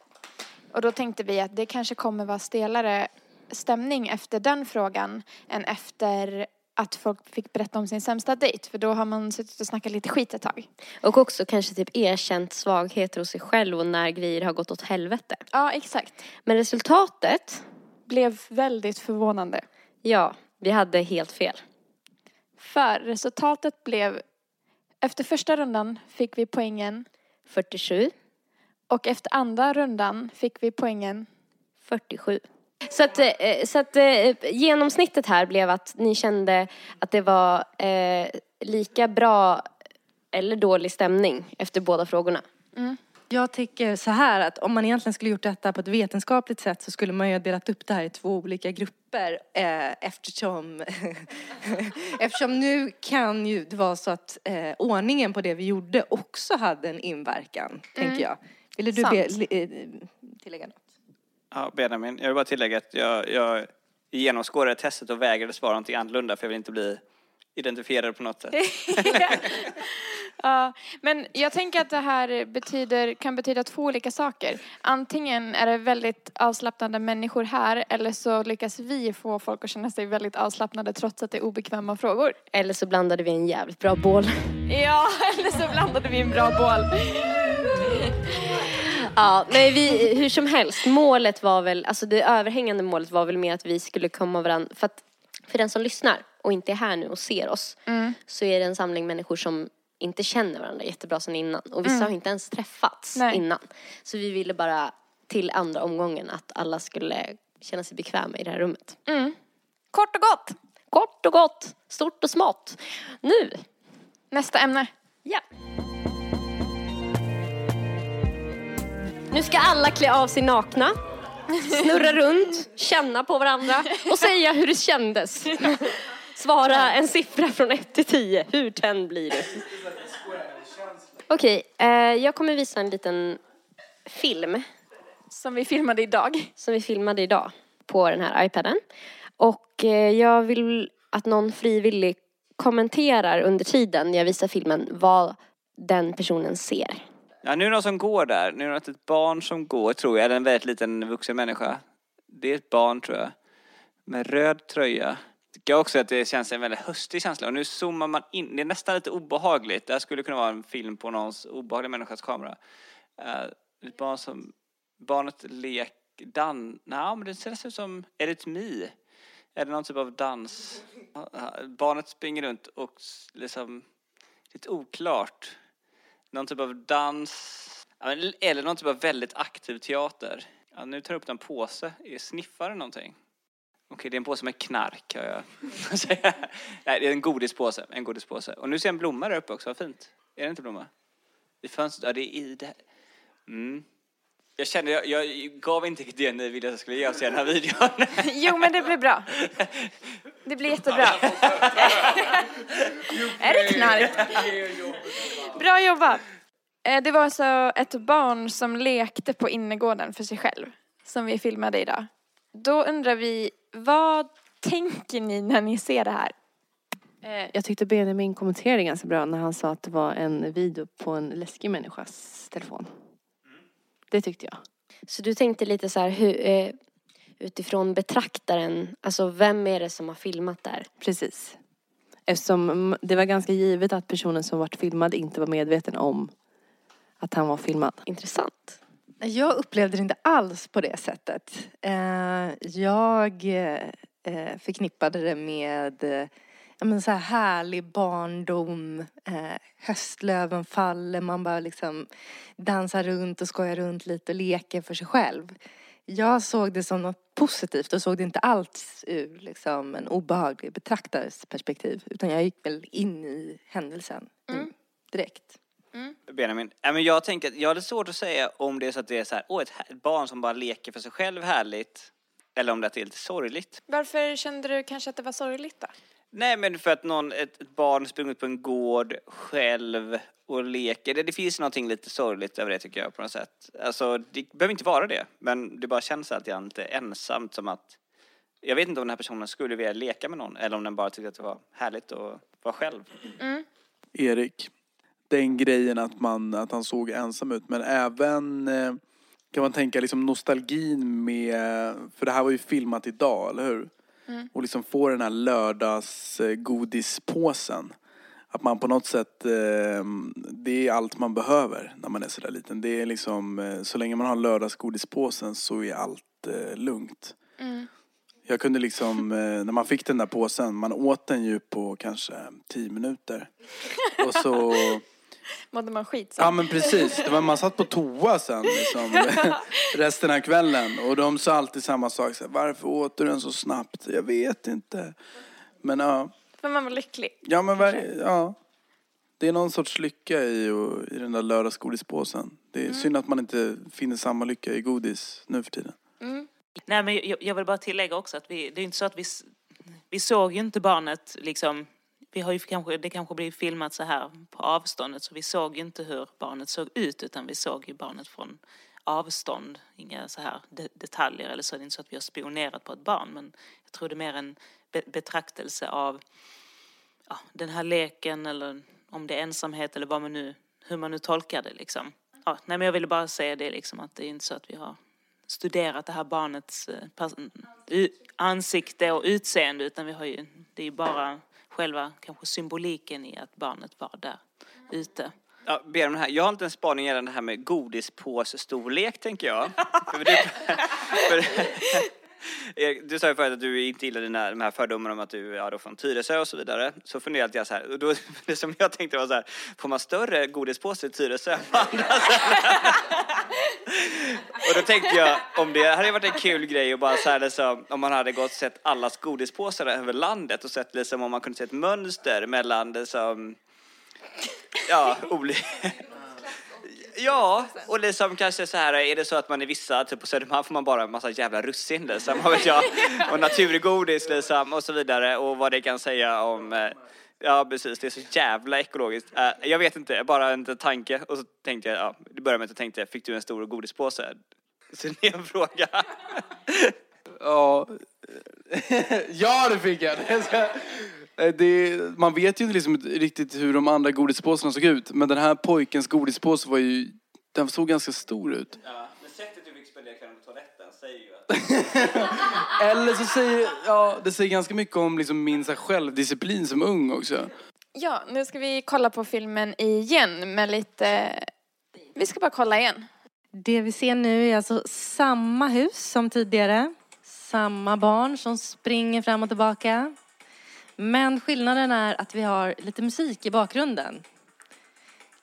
Och då tänkte vi att det kanske kommer vara stelare stämning efter den frågan än efter att folk fick berätta om sin sämsta dejt. För då har man suttit och snackat lite skit ett tag. och också kanske typ erkänt svagheter hos sig själv och när grejer har gått åt helvete. Ja, exakt. Men resultatet, Blev väldigt förvånande. ja, vi hade helt fel. För resultatet blev, efter första rundan fick vi poängen 47, och efter andra rundan fick vi poängen 47. Så att, eh, så att eh, genomsnittet här blev att ni kände att det var eh, lika bra eller dålig stämning efter båda frågorna. Jag tycker så här att om man egentligen skulle gjort detta på ett vetenskapligt sätt så skulle man ju ha delat upp det här i två olika grupper eh, eftersom, eftersom nu kan ju det vara så att eh, ordningen på det vi gjorde också hade en inverkan, tänker jag. Ville du be, eh, tillägga något? Ja, Benjamin, jag vill bara tillägga att jag, jag genomskådade testet och vägrade svara någonting annorlunda för jag vill inte bli identifierad på något sätt. Ja, men jag tänker att det här betyder, kan betyda två olika saker. Antingen är det väldigt avslappnade människor här eller så lyckas vi få folk att känna sig väldigt avslappnade trots att det är obekväma frågor. Eller så blandade vi en jävligt bra bål. Ja, eller så blandade vi en bra bål. Ja, nej vi, hur som helst, målet var väl, alltså det överhängande målet var väl mer att vi skulle komma varandra, för att för den som lyssnar och inte är här nu och ser oss, så är det en samling människor som inte känner varandra jättebra sedan innan. Och vissa har inte ens träffats Nej. innan. Så vi ville bara till andra omgången att alla skulle känna sig bekväma i det här rummet. Kort och gott. Kort och gott, stort och smått. Nu, Nästa ämne. ja. Nu ska alla klä av sig nakna, snurra runt, känna på varandra och säga hur det kändes. Svara en siffra från 1 till 10. Hur tänd blir du? Okej, eh, jag kommer visa en liten film Som vi filmade idag. som vi filmade idag på den här iPaden. Och eh, jag vill att någon frivillig kommenterar under tiden jag visar filmen vad den personen ser. Ja, nu är det någon som går där. Nu är det ett barn som går, tror jag. Eller en väldigt liten vuxen människa. Det är ett barn, tror jag. Med röd tröja. Tycker jag också att det känns en väldigt höstig känsla. Och nu zoomar man in. Det är nästan lite obehagligt. Det här skulle kunna vara en film på någons obehagliga människas kamera. Uh, ett barn som... Barnet lek... Dan... Nej, men det ser nästan ut som... Är det ett mi? Är det någon typ av dans? Barnet springer runt och liksom... Lite oklart någon typ av dans eller någon typ av väldigt aktiv teater. Ja, nu tar jag upp en påse. Är sniffar det någonting? Okej, det är en påse med knark, hör jag säga. Nej, det är en godispåse. En godispåse. Och nu ser jag en blomma där uppe också, vad fint. Är det inte blomma? I fönstret? Ja, det är i det här. Mm. Jag kände, jag, jag gav inte det ni ville att jag skulle ge oss i den här videon. Jo, men det blir bra. Det blir jättebra. är det knark? Bra jobbat. Eh, Det var alltså ett barn som lekte på innergården för sig själv som vi filmade idag. Då undrar vi, vad tänker ni när ni ser det här? Eh, Jag tyckte Benjamin kommenterade ganska bra när han sa att det var en video på en läskig människas telefon. Det tyckte jag. Så du tänkte lite så här, hur, eh, utifrån betraktaren, alltså vem är det som har filmat där? Precis. Eftersom mm, det var ganska givet att personen som vart filmad inte var medveten om att han var filmad. Intressant. Jag upplevde det inte alls på det sättet. Eh, Jag eh, förknippade det med eh, men så här härlig barndom, höstlöven faller, man bara liksom dansar runt och skojar runt lite och leker för sig själv. Jag såg det som något positivt och såg det inte alls ur liksom, en obehaglig betraktares perspektiv. Utan jag gick väl in i händelsen mm. direkt. Benjamin, ja, men jag tänker att jag hade svårt att säga om det är så att det är så här, åh, ett, här- ett barn som bara leker för sig själv härligt. Eller om det är lite sorgligt. Varför kände du kanske att det var sorgligt då? Nej, men för att någon, ett, ett barn springer ut på en gård själv och leker. Det, det finns någonting lite sorgligt över det tycker jag på något sätt. Alltså, det behöver inte vara det, men det bara känns alltid lite ensamt som att jag vet inte om den här personen skulle vilja leka med någon eller om den bara tyckte att det var härligt att vara själv. Erik, den grejen att, man, att han såg ensam ut. Men även eh, kan man tänka liksom nostalgin med, för det här var ju filmat idag, eller hur? Och liksom få den här lördagsgodispåsen. Att man på något sätt, eh, det är allt man behöver när man är sådär liten. Det är liksom, eh, så länge man har lördagsgodispåsen så är allt eh, lugnt. Jag kunde liksom, när man fick den där påsen, man åt den ju på kanske tio minuter. Och så, Mådde man skit så? ja men precis, det var, man satt på toa sen liksom, resten av kvällen. Och de sa alltid samma sak, så här, varför åt du den så snabbt? Jag vet inte. Men ja, För man var lycklig. ja men var, ja. Det är någon sorts lycka i, och, i den där lördagsgodispåsen. Det är synd att man inte finner samma lycka i godis nu för tiden. Nej, men jag, jag vill bara tillägga också att vi, det är inte så att vi, vi såg ju inte barnet liksom, vi har ju kanske, det kanske blir filmat så här på avståndet så vi såg ju inte hur barnet såg ut utan vi såg ju barnet från avstånd, inga så här de, detaljer eller så. Det är inte så att vi har spionerat på ett barn men jag tror det är mer en be, betraktelse av ja, den här leken eller om det är ensamhet eller vad man nu, hur man nu tolkar det liksom. Ja, nej men jag ville bara säga det liksom att det är inte så att vi har studerat det här barnets eh, ansikte och utseende utan vi har ju, det är ju bara själva kanske symboliken i att barnet var där ute. Ja, ber om det här. Jag har inte en spaning gällande det här med godispåsstorlek tänker jag. för det, för, Eh, du sa ju förut att du inte gillar dina, de här fördomarna om att du är från Tyresö och så vidare. Så funderade jag så här, och då, det som jag tänkte var så här, får man större godispåse i Tyresö än på andra ställen? Och då tänkte jag, om det hade varit en kul grej och bara så här liksom, om man hade gått och sett allas godispåsar över landet och sett liksom om man kunde se ett mönster mellan liksom, ja, olika Ja, och liksom kanske så här, är det så att man i vissa, typ på Södermalm får man bara en massa jävla russin liksom, vad vet jag, och naturgodis liksom och så vidare och vad det kan säga om eh, Ja precis, det är så jävla ekologiskt. Eh, jag vet inte, bara en tanke och så tänkte jag, ja, det började med att jag tänkte, fick du en stor godispåse? Så det är en fråga. Ja, ja det fick jag. Det Eh, Det, man vet ju inte liksom riktigt hur de andra godispåsarna såg ut. Men den här pojkens godispåse var ju, den såg ganska stor ut. Ja, men sättet du fick spendera kvällen på toaletten säger ju att... Eller så säger, ja det säger ganska mycket om liksom min så här, självdisciplin som ung också. Ja, nu ska vi kolla på filmen igen med lite... Vi ska bara kolla igen. Det vi ser nu är alltså samma hus som tidigare. Samma barn som springer fram och tillbaka. Men skillnaden är att vi har lite musik i bakgrunden.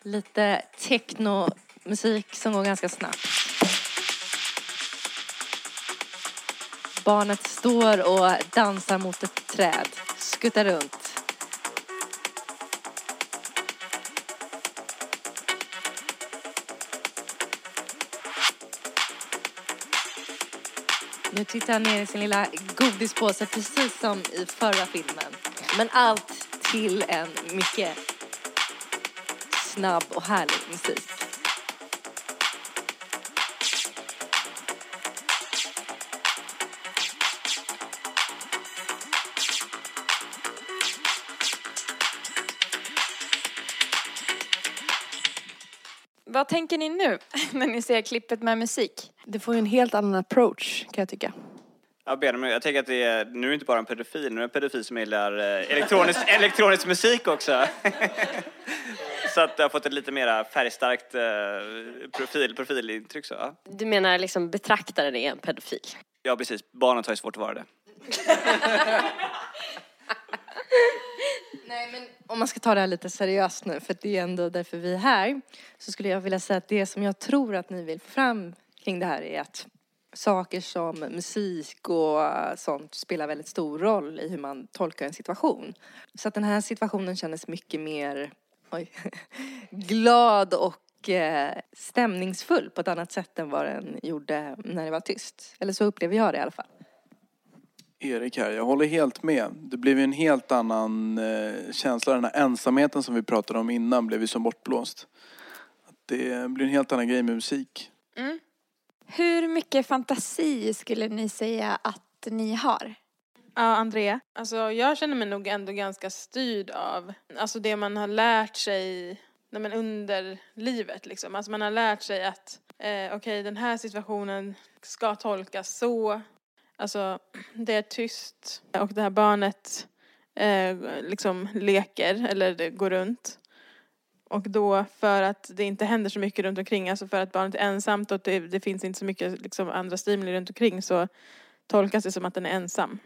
Lite technomusik som går ganska snabbt. Barnet står och dansar mot ett träd, skuttar runt. Nu tittar han ner i sin lilla godispåse precis som i förra filmen. Men allt till en mycket snabb och härlig musik. Vad tänker ni nu när ni ser klippet med musik? Det får en helt annan approach kan jag tycka. Ja, Benjamin, jag tänker att det är, nu är det inte bara en pedofil, nu är det en pedofil som gillar eh, elektronisk, elektronisk musik också. så att det har fått ett lite mer färgstarkt eh, profil, profilintryck. Så, ja. Du menar liksom betraktaren är en pedofil? ja, precis. Barnet har ju svårt att vara det. Nej, men om man ska ta det här lite seriöst nu, för det är ändå därför vi är här, så skulle jag vilja säga att det som jag tror att ni vill få fram kring det här är att saker som musik och sånt spelar väldigt stor roll i hur man tolkar en situation. Så att den här situationen kändes mycket mer oj, glad och eh, stämningsfull på ett annat sätt än vad den gjorde när det var tyst. Eller så upplever jag det i alla fall. Erik här, jag håller helt med. Det blev ju en helt annan eh, känsla. Den här ensamheten som vi pratade om innan blev ju som bortblåst. Det blir en helt annan grej med musik. Hur mycket fantasi skulle ni säga att ni har? Ja, Andrea. Alltså jag känner mig nog ändå ganska styrd av alltså det man har lärt sig nej, men under livet liksom. Alltså man har lärt sig att eh, okej den här situationen ska tolkas så. Alltså det är tyst och det här barnet eh, liksom leker eller det går runt. Och då för att det inte händer så mycket runt omkring, alltså för att barnet är ensamt och det, det finns inte så mycket liksom, andra stimuli runt omkring så tolkas det som att den är ensam.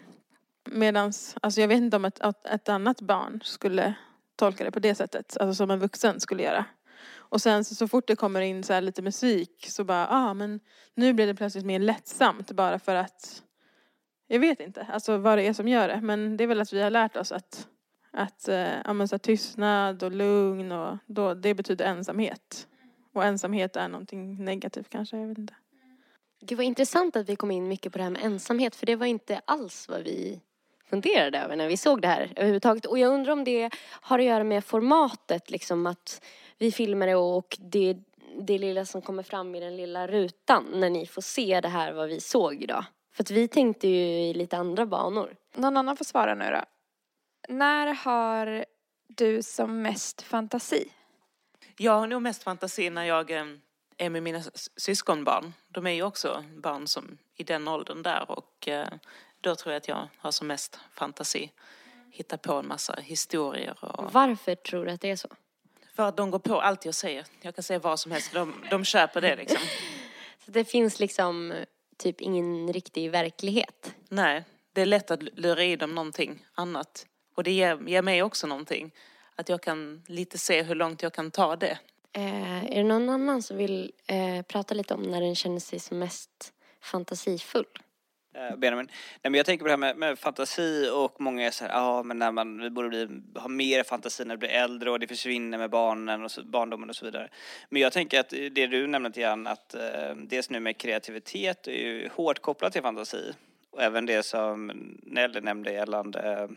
Medan, alltså jag vet inte om ett, ett annat barn skulle tolka det på det sättet, alltså som en vuxen skulle göra. Och sen så, så fort det kommer in så här lite musik så bara, ah men nu blir det plötsligt mer lättsamt bara för att jag vet inte alltså vad det är som gör det men det är väl att vi har lärt oss att att eh, ja, men så här, tystnad och lugn och då, det betyder ensamhet. Och ensamhet är någonting negativt kanske, jag vet inte. Gud vad intressant att vi kom in mycket på det här med ensamhet för det var inte alls vad vi funderade över när vi såg det här överhuvudtaget. Och jag undrar om det har att göra med formatet liksom att vi filmar det och det, det lilla som kommer fram i den lilla rutan när ni får se det här vad vi såg idag. För att vi tänkte ju i lite andra banor. Någon annan får svara nu då. När har du som mest fantasi? Jag har nog mest fantasi när jag eh, är med mina syskonbarn. De är ju också barn som i den åldern där och eh, då tror jag att jag har som mest fantasi. Hitta på en massa historier och Varför tror du att det är så? för att de går på allt jag säger. Jag kan säga vad som helst, de, de köper det liksom. Så det finns liksom typ ingen riktig verklighet. Nej, det är lätt att lura i dem någonting annat. Och det ger, ger mig också någonting. Att jag kan lite se hur långt jag kan ta det. Eh, är det någon annan som vill eh, prata lite om när den känner sig som mest fantasifull? Eh, Benjamin. Nej, men jag tänker på det här med, med fantasi och många är så här, ja men när man, vi borde bli, ha mer fantasi när vi blir äldre och det försvinner med barnen och så, barndomen och så vidare. Men jag tänker att det du nämnde lite grann att eh, dels nu med kreativitet är ju hårt kopplat till fantasi. Och även det som Nelly nämnde gällande eh,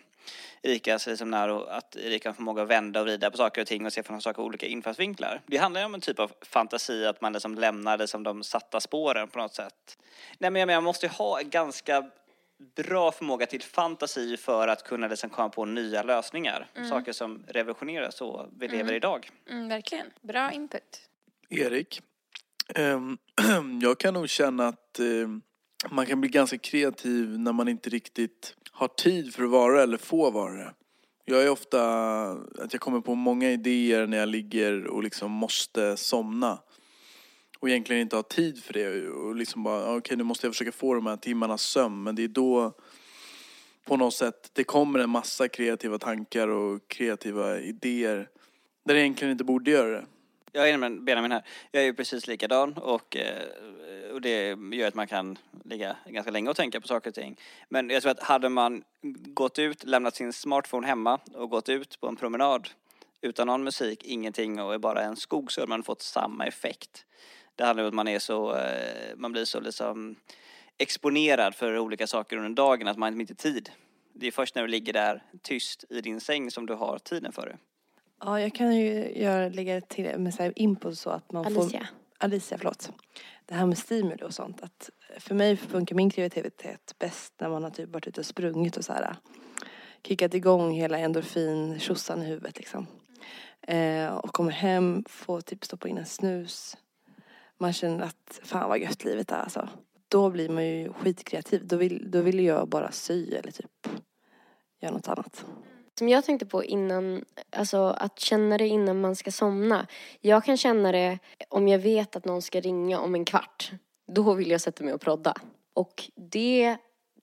Erikas liksom när att Erika har förmåga att vända och vrida på saker och ting och se från saker olika infallsvinklar. Det handlar ju om en typ av fantasi, att man liksom lämnar det som de satta spåren på något sätt. Nej men jag menar, man måste ju ha en ganska bra förmåga till fantasi för att kunna liksom komma på nya lösningar. Saker som revolutionerar så vi lever idag. Mm, verkligen. Bra input. Erik, ehm, jag kan nog känna att ehm, man kan bli ganska kreativ när man inte riktigt har tid för att vara eller får vara det. Jag är ofta att jag kommer på många idéer när jag ligger och liksom måste somna. Och egentligen inte har tid för det och liksom bara, okej nu måste jag försöka få de här timmarnas sömn. Men det är då på något sätt det kommer en massa kreativa tankar och kreativa idéer. Där jag egentligen inte borde göra det. Jag är med Benjamin här. Jag är ju precis likadan och, eh, och det gör att man kan ligga ganska länge och tänka på saker och ting. Men jag tror att hade man gått ut, lämnat sin smartphone hemma och gått ut på en promenad utan någon musik, ingenting och är bara en skog så hade man fått samma effekt. Det handlar om att man är så, eh, man blir så liksom exponerad för olika saker under dagen att man inte har tid. Det är först när du ligger där tyst i din säng som du har tiden för det. Ja, jag kan ju göra, lägga till med så här input så att man får... Alicia. Alicia, förlåt. Det här med stimuli och sånt. Att för mig funkar min kreativitet bäst när man har typ varit ute och sprungit och så här kickat igång hela endorfin tjosan i huvudet liksom. Eh, och kommer hem, får typ stoppa in en snus. Man känner att fan vad gött livet är alltså. Då blir man ju skitkreativ. Då vill, då vill jag bara sy eller typ göra något annat. Som jag tänkte på innan, alltså att känna det innan man ska somna. Jag kan känna det om jag vet att någon ska ringa om en kvart. Då vill jag sätta mig och prodda. Och det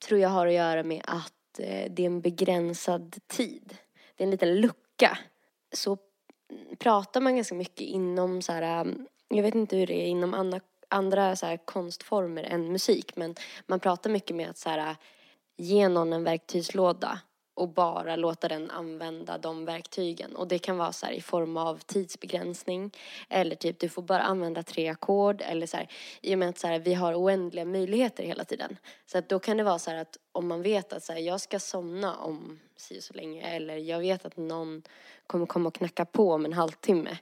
tror jag har att göra med att eh, det är en begränsad tid. Det är en liten lucka. Så pratar man ganska mycket inom så här, eh, jag vet inte hur det är inom andra, andra så här konstformer än musik, men man pratar mycket med att så här, eh, ge någon en verktygslåda och bara låta den använda de verktygen. Och det kan vara så här i form av tidsbegränsning eller typ du får bara använda tre ackord eller så här i och med att så här, vi har oändliga möjligheter hela tiden. Så att då kan det vara så här att om man vet att så här, jag ska somna om si och så länge eller jag vet att någon kommer komma och knacka på om en halvtimme.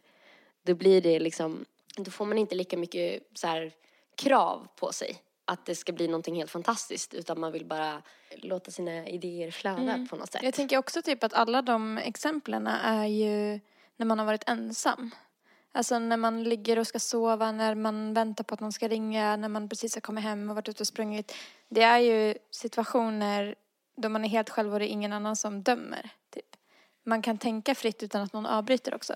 Då blir det liksom, då får man inte lika mycket så här krav på sig att det ska bli någonting helt fantastiskt utan man vill bara låta sina idéer flöda Mm. på något sätt. Jag tänker också typ att alla de exemplen är ju när man har varit ensam. Alltså när man ligger och ska sova, när man väntar på att någon ska ringa, när man precis har kommit hem och varit ute och sprungit. Det är ju situationer då man är helt själv och det är ingen annan som dömer. Typ. Man kan tänka fritt utan att någon avbryter också.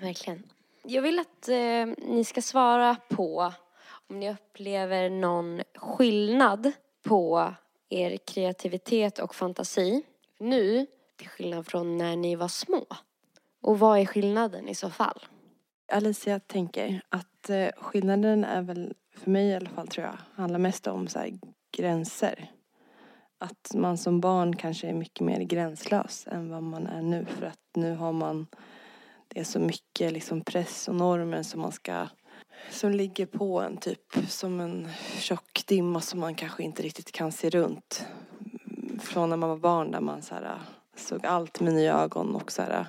Verkligen. Jag vill att eh, ni ska svara på om ni upplever någon skillnad på er kreativitet och fantasi nu till skillnad från när ni var små. Och vad är skillnaden i så fall? Alicia tänker att eh, skillnaden är väl, för mig i alla fall tror jag, handlar mest om så här, gränser. Att man som barn kanske är mycket mer gränslös än vad man är nu. För att nu har man, det är så mycket liksom press och normer som man ska, som ligger på en typ som en tjock dimma som man kanske inte riktigt kan se runt. Från när man var barn där man så här, äh, såg allt med nya ögon och så här, äh,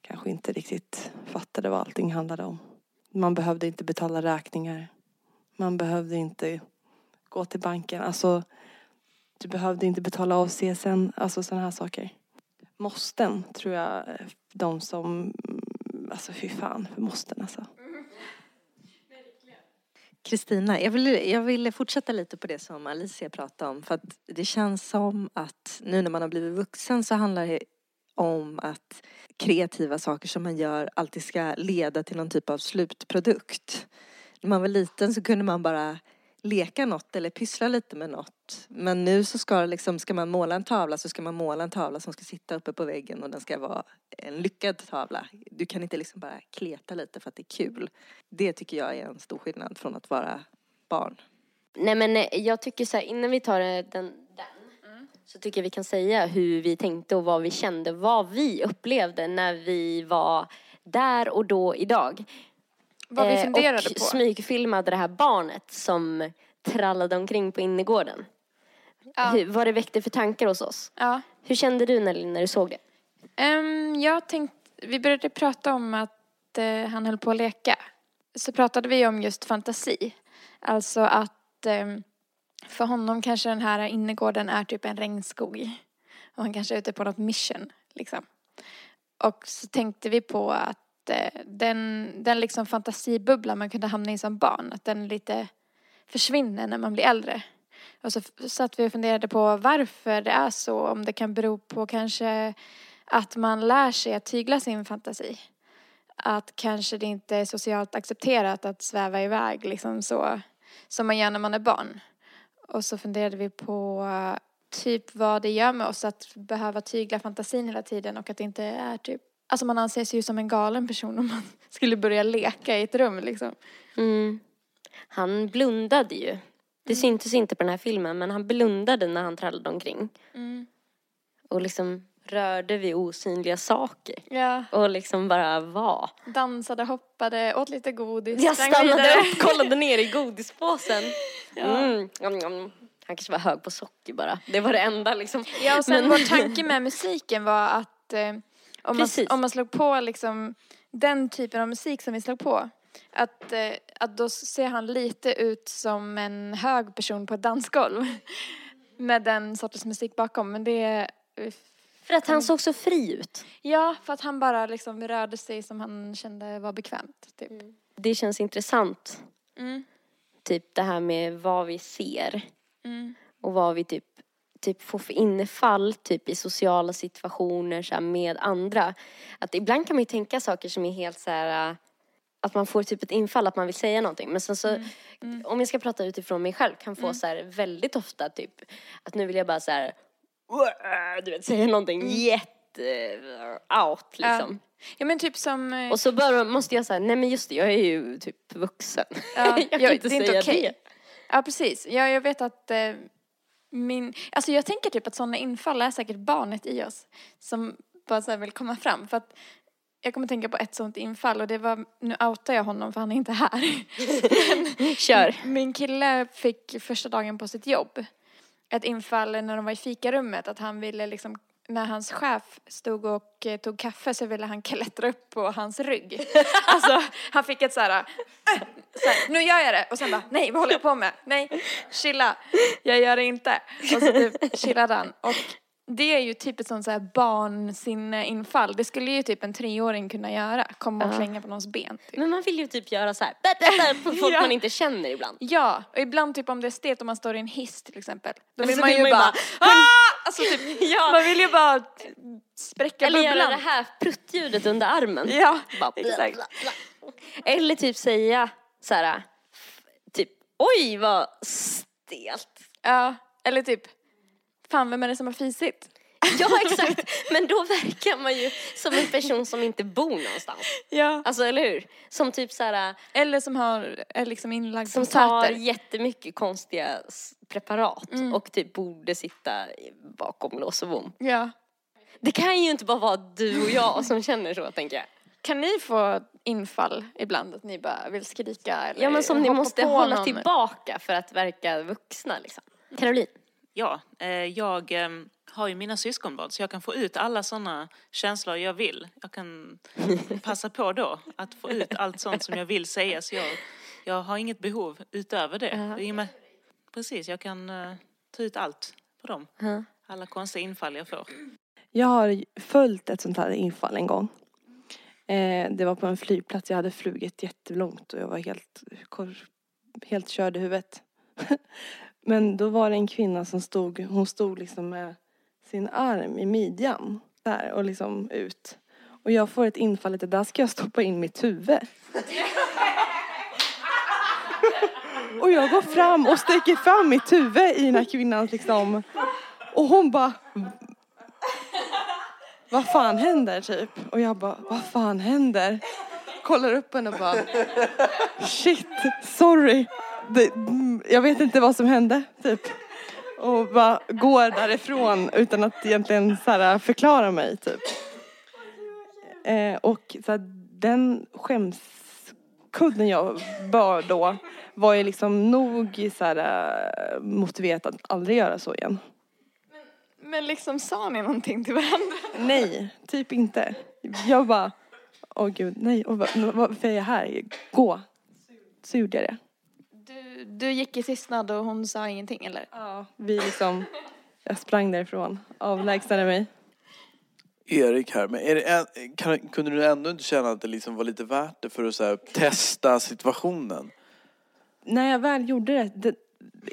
kanske inte riktigt fattade vad allting handlade om. Man behövde inte betala räkningar. Man behövde inte gå till banken. Alltså, du behövde inte betala av CSN. Alltså sådana här saker. Måsten tror jag, eh, de som, mm, alltså fy fan för måsten alltså. Kristina, jag vill, jag vill fortsätta lite på det som Alicia pratade om. För att det känns som att nu när man har blivit vuxen så handlar det om att kreativa saker som man gör alltid ska leda till någon typ av slutprodukt. När man var liten så kunde man bara leka något eller pyssla lite med något. Men nu så ska, liksom, ska man måla en tavla så ska man måla en tavla som ska sitta uppe på väggen och den ska vara en lyckad tavla. Du kan inte liksom bara kleta lite för att det är kul. Det tycker jag är en stor skillnad från att vara barn. Nej men eh, jag tycker så här, innan vi tar den, den, den så tycker jag vi kan säga hur vi tänkte och vad vi kände, vad vi upplevde när vi var där och då idag. Vad vi Eh, funderade och på. smygfilmade det här barnet som trallade omkring på innergården. Ja. Hur, vad det väckte för tankar hos oss. Ja. Hur kände du när, när du såg det? Um, jag tänkte, vi började prata om att eh, han höll på att leka. Så pratade vi om just fantasi. Alltså att ehm, för honom kanske den här innergården är typ en regnskog. Och han kanske är ute på något mission liksom. Och så tänkte vi på att att eh, den, den liksom fantasibubblan man kunde hamna i som barn, att den lite försvinner när man blir äldre. Och så satt vi och funderade på varför det är så, om det kan bero på kanske att man lär sig att tygla sin fantasi. Att kanske det inte är socialt accepterat att sväva iväg liksom så som man gör när man är barn. Och så funderade vi på typ vad det gör med oss att behöva tygla fantasin hela tiden och att det inte är typ Alltså man anser sig ju som en galen person om man skulle börja leka i ett rum liksom. Mm. Han blundade ju. Det Mm. syntes inte på den här filmen men han blundade när han trallade omkring. Mm. Och liksom rörde vid osynliga saker. Ja, Och liksom bara var. dansade, hoppade, åt lite godis. Jag stannade upp, kollade ner i godispåsen. Ja. Mm. Han kanske var hög på socker bara. Det var det enda liksom. Ja, och sen Men- vår tanke med musiken var att eh, om, man, om man slog på liksom den typen av musik som vi slog på, att, eh, att då ser han lite ut som en hög person på ett dansgolv. Med den sortens musik bakom. Men det är... För att han såg så fri ut. Ja, för att han bara liksom rörde sig som han kände var bekvämt. Typ. Det känns intressant. Mm. Typ det här med vad vi ser. Mm. Och vad vi typ, typ får för innefall typ i sociala situationer så här, med andra. Att ibland kan man ju tänka saker som är helt så här äh, att man får typ ett infall att man vill säga någonting. Men sen så, om jag ska prata utifrån mig själv, kan få så här väldigt ofta typ att nu vill jag bara så här du vet, säga någonting jätte out liksom. Ja men typ som... eh, Och så bara måste jag säga, nej men just det, jag är ju typ vuxen. Ja, jag kan ja, inte det är inte okej. det. Ja, precis. Ja, jag vet att eh, min... Alltså jag tänker typ att sådana infall är säkert barnet i oss som bara så vill komma fram. För att jag kommer tänka på ett sånt infall och det var, nu outar jag honom för han är inte här. Kör. Min kille fick första dagen på sitt jobb ett infall när de var i fikarummet att han ville liksom när hans chef stod och eh, tog kaffe så ville han klättra upp på hans rygg. Alltså han fick ett så här, äh, så här, nu gör jag det och sen bara, nej vad håller jag på med? Nej, chilla, jag gör det inte. Och så typ chillade han. Och det är ju typ ett sånt så här barnsinneinfall. Det skulle ju typ en treåring kunna göra, komma och Ja. klänga på någons ben. Typ. Men man vill ju typ göra så här bä, bä, bä, på folk Ja. man inte känner ibland. Ja, och ibland typ om det är stelt om man står i en hiss till exempel. Då Så vill man vill ju man ju bara, bara, ah! Alltså typ, Ja. man vill ju bara spräcka Eller göra det här pruttljudet under armen. Ja, Bara bla, exakt. bla, bla. Eller typ säga så här, typ oj vad stelt. Ja, eller typ, fan vem är det som har fisit? Ja exakt, men då verkar man ju som en person som inte bor någonstans. Ja. Alltså eller hur? Som typ så här, Eller som har, är liksom inlagd som tar jättemycket konstiga preparat Mm. och typ borde sitta bakom lås och bom. Ja. Det kan ju inte bara vara du och jag som känner så tänker jag. Kan ni få infall ibland att ni bara vill skrika eller Ja men som ni måste hålla någon? tillbaka för att verka vuxna liksom. Caroline? Ja, eh, jag eh, har ju mina syskonbarn så jag kan få ut alla sådana känslor jag vill. Jag kan passa på då att få ut allt sånt som jag vill säga så jag, jag har inget behov utöver det. Och med, precis, jag kan eh, ta ut allt på dem. Ja. Alla konstiga infall jag får. Jag har följt ett sånt här infall en gång. Eh, det var på en flygplats. Jag hade flugit jättelångt och jag var helt, helt körd i huvudet. Men då var det en kvinna som stod, hon stod liksom med sin arm i midjan. Där och liksom ut. Och jag får ett infall att där ska jag stoppa in mitt huvud. Och jag går fram och sträcker fram mitt huvud i den här kvinnans liksom. Och hon bara vad fan händer typ? Och jag bara, vad fan händer? Kollar upp henne och bara, shit, sorry. Det, jag vet inte vad som hände, typ. Och bara går därifrån utan att egentligen så här, förklara mig, typ. Eh, och så här, den skämskudden jag bar då var ju liksom nog så här, eh, motiverat att aldrig göra så igen. Men liksom sa ni någonting till varandra? Nej, typ inte. Jag bara, åh gud, nej, och va- varför är jag här? Gå. Så gjorde jag det. Du, gick i tystnad och hon sa ingenting eller? Ja. Vi liksom, jag sprang därifrån, avlägsnade mig. Erik här, men är det en, kan, kunde du ändå inte känna att det liksom var lite värt det för att så här, testa situationen? När jag väl gjorde det, det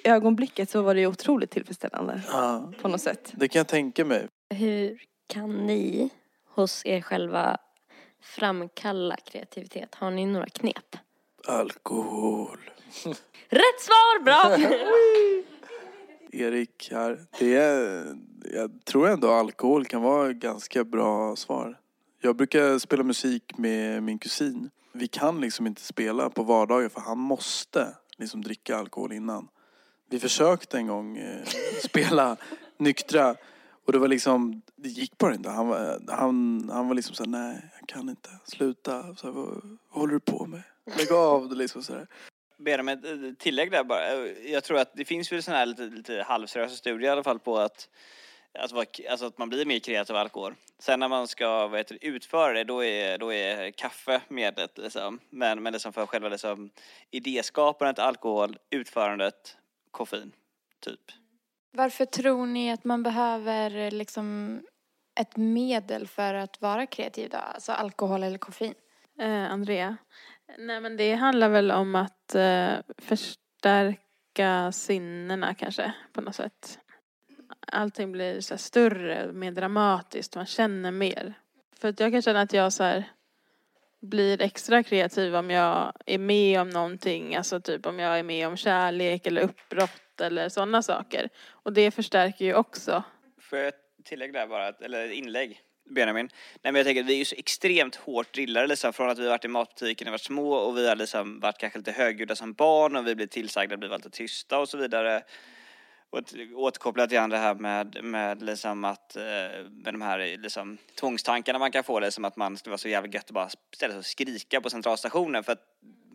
i ögonblicket så var det ju otroligt tillfredsställande Ja, på något sätt. det kan jag tänka mig. Hur kan ni hos er själva framkalla kreativitet? Har ni några knep? Alkohol. Rätt svar, bra! Erik här. Det är, jag tror ändå alkohol kan vara ett ganska bra svar. Jag brukar spela musik med min kusin. Vi kan liksom inte spela på vardagar för han måste liksom dricka alkohol innan. Vi försökte en gång eh, spela nyktra och det var liksom, det gick bara inte. Han var, han, han var liksom såhär, nej jag kan inte, sluta. Så här, vad, vad håller du på med? Lägg av liksom sådär. Ber om ett tillägg där bara. Jag tror att det finns väl sådana här lite, lite halvseriösa studier i alla fall på att Alltså, vad- alltså att man blir mer kreativ av alkohol. Sen när man ska vad heter utföra det, då är, då är kaffe medlet. Liksom. Men, men liksom för själva liksom, idéskapandet, alkohol, utförandet, koffein. Typ. Varför tror ni att man behöver eh, liksom ett medel för att vara kreativ då? Alltså alkohol eller koffein? Eh, Andrea? Nej men det handlar väl om att eh, förstärka sinnena kanske på något sätt. Allting blir så här större, mer dramatiskt, man känner mer. För att jag kan känna att jag så här blir extra kreativ om jag är med om någonting, alltså typ om jag är med om kärlek eller uppbrott eller sådana saker. Och det förstärker ju också. Får jag ett tillägg där bara, eller ett inlägg? Benjamin. Nej men jag tänker att vi är ju så extremt hårt drillade liksom, från att vi har varit i matbutiken när vi var små och vi har liksom varit kanske lite högljudda som barn och vi blir tillsagda att bli lite tysta och så vidare. Och återkopplat till det här med, med liksom att, eh, med de här liksom, tvångstankarna man kan få, liksom att man skulle vara så jävla gött att bara ställa sig och skrika på centralstationen för att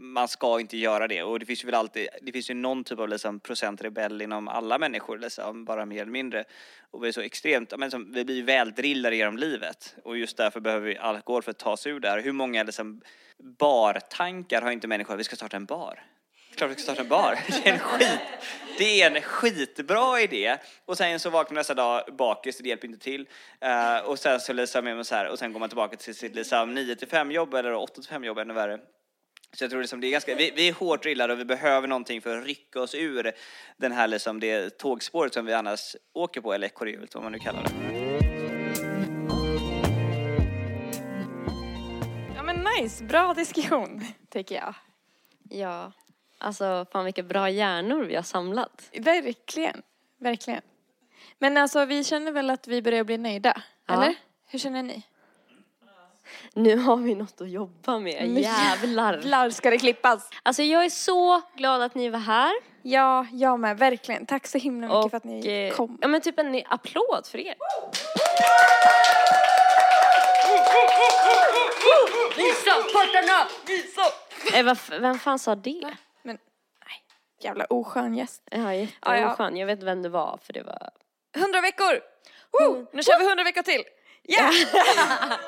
man ska inte göra det. Och det finns ju väl alltid, det finns ju någon typ av liksom, procentrebell inom alla människor, liksom, bara mer eller mindre. Och vi är så extremt, men som, vi blir ju väldrillade genom livet. Och just därför behöver vi alkohol för att ta sig ur det här. Hur många liksom, bartankar har inte människor? Vi ska starta en bar. Klart vi ska starta en bar. Det är en, skit, det är en skitbra idé. Och sen så vaknar man nästa dag bakis, det hjälper inte till. Uh, och sen så liksom är man så här, och sen går man tillbaka till sitt liksom 9 till 5 jobb eller 8 till 5 jobb ännu värre. Så jag tror liksom det är ganska, vi, vi är hårt drillade och vi behöver någonting för att rycka oss ur den här liksom det tågspåret som vi annars åker på, eller ekorrhjulet vad man nu kallar det. Ja men nice, bra diskussion tycker jag. Ja, alltså fan vilka bra hjärnor vi har samlat. Verkligen, verkligen. Men alltså vi känner väl att vi börjar bli nöjda, Ja. eller? Hur känner ni? Nu har vi något att jobba med, Men jävlar. Jävlar ska det klippas! Alltså jag är så glad att ni var här. Ja, jag med, verkligen. Tack så himla mycket för att ni eh, kom. Ja men typ en applåd för er. Visa portarna! Visa! Eh, vem fan sa det? Men, nej, jävla oskön gäst. Ja, Ja, ja. jätteoskön. Jag vet vem det var för det var... Hundra veckor! Woo! Nu kör vi hundra veckor till! Yeah!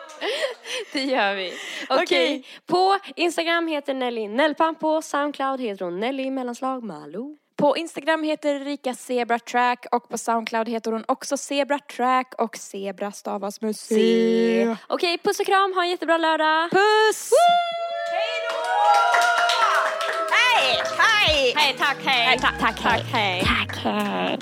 Det gör vi. Okej, Okej. på Instagram heter Nelly Nellpan, på Soundcloud heter hon Nelly mellanslag Malou. På Instagram heter Rika Zebra Track och på Soundcloud heter hon också Zebra Track och Zebra stavas med C. Okej, puss och kram, ha en jättebra lördag. Puss! Hej, hej! Hej, tack, hej. Tack, tack, hej. Tack, hej.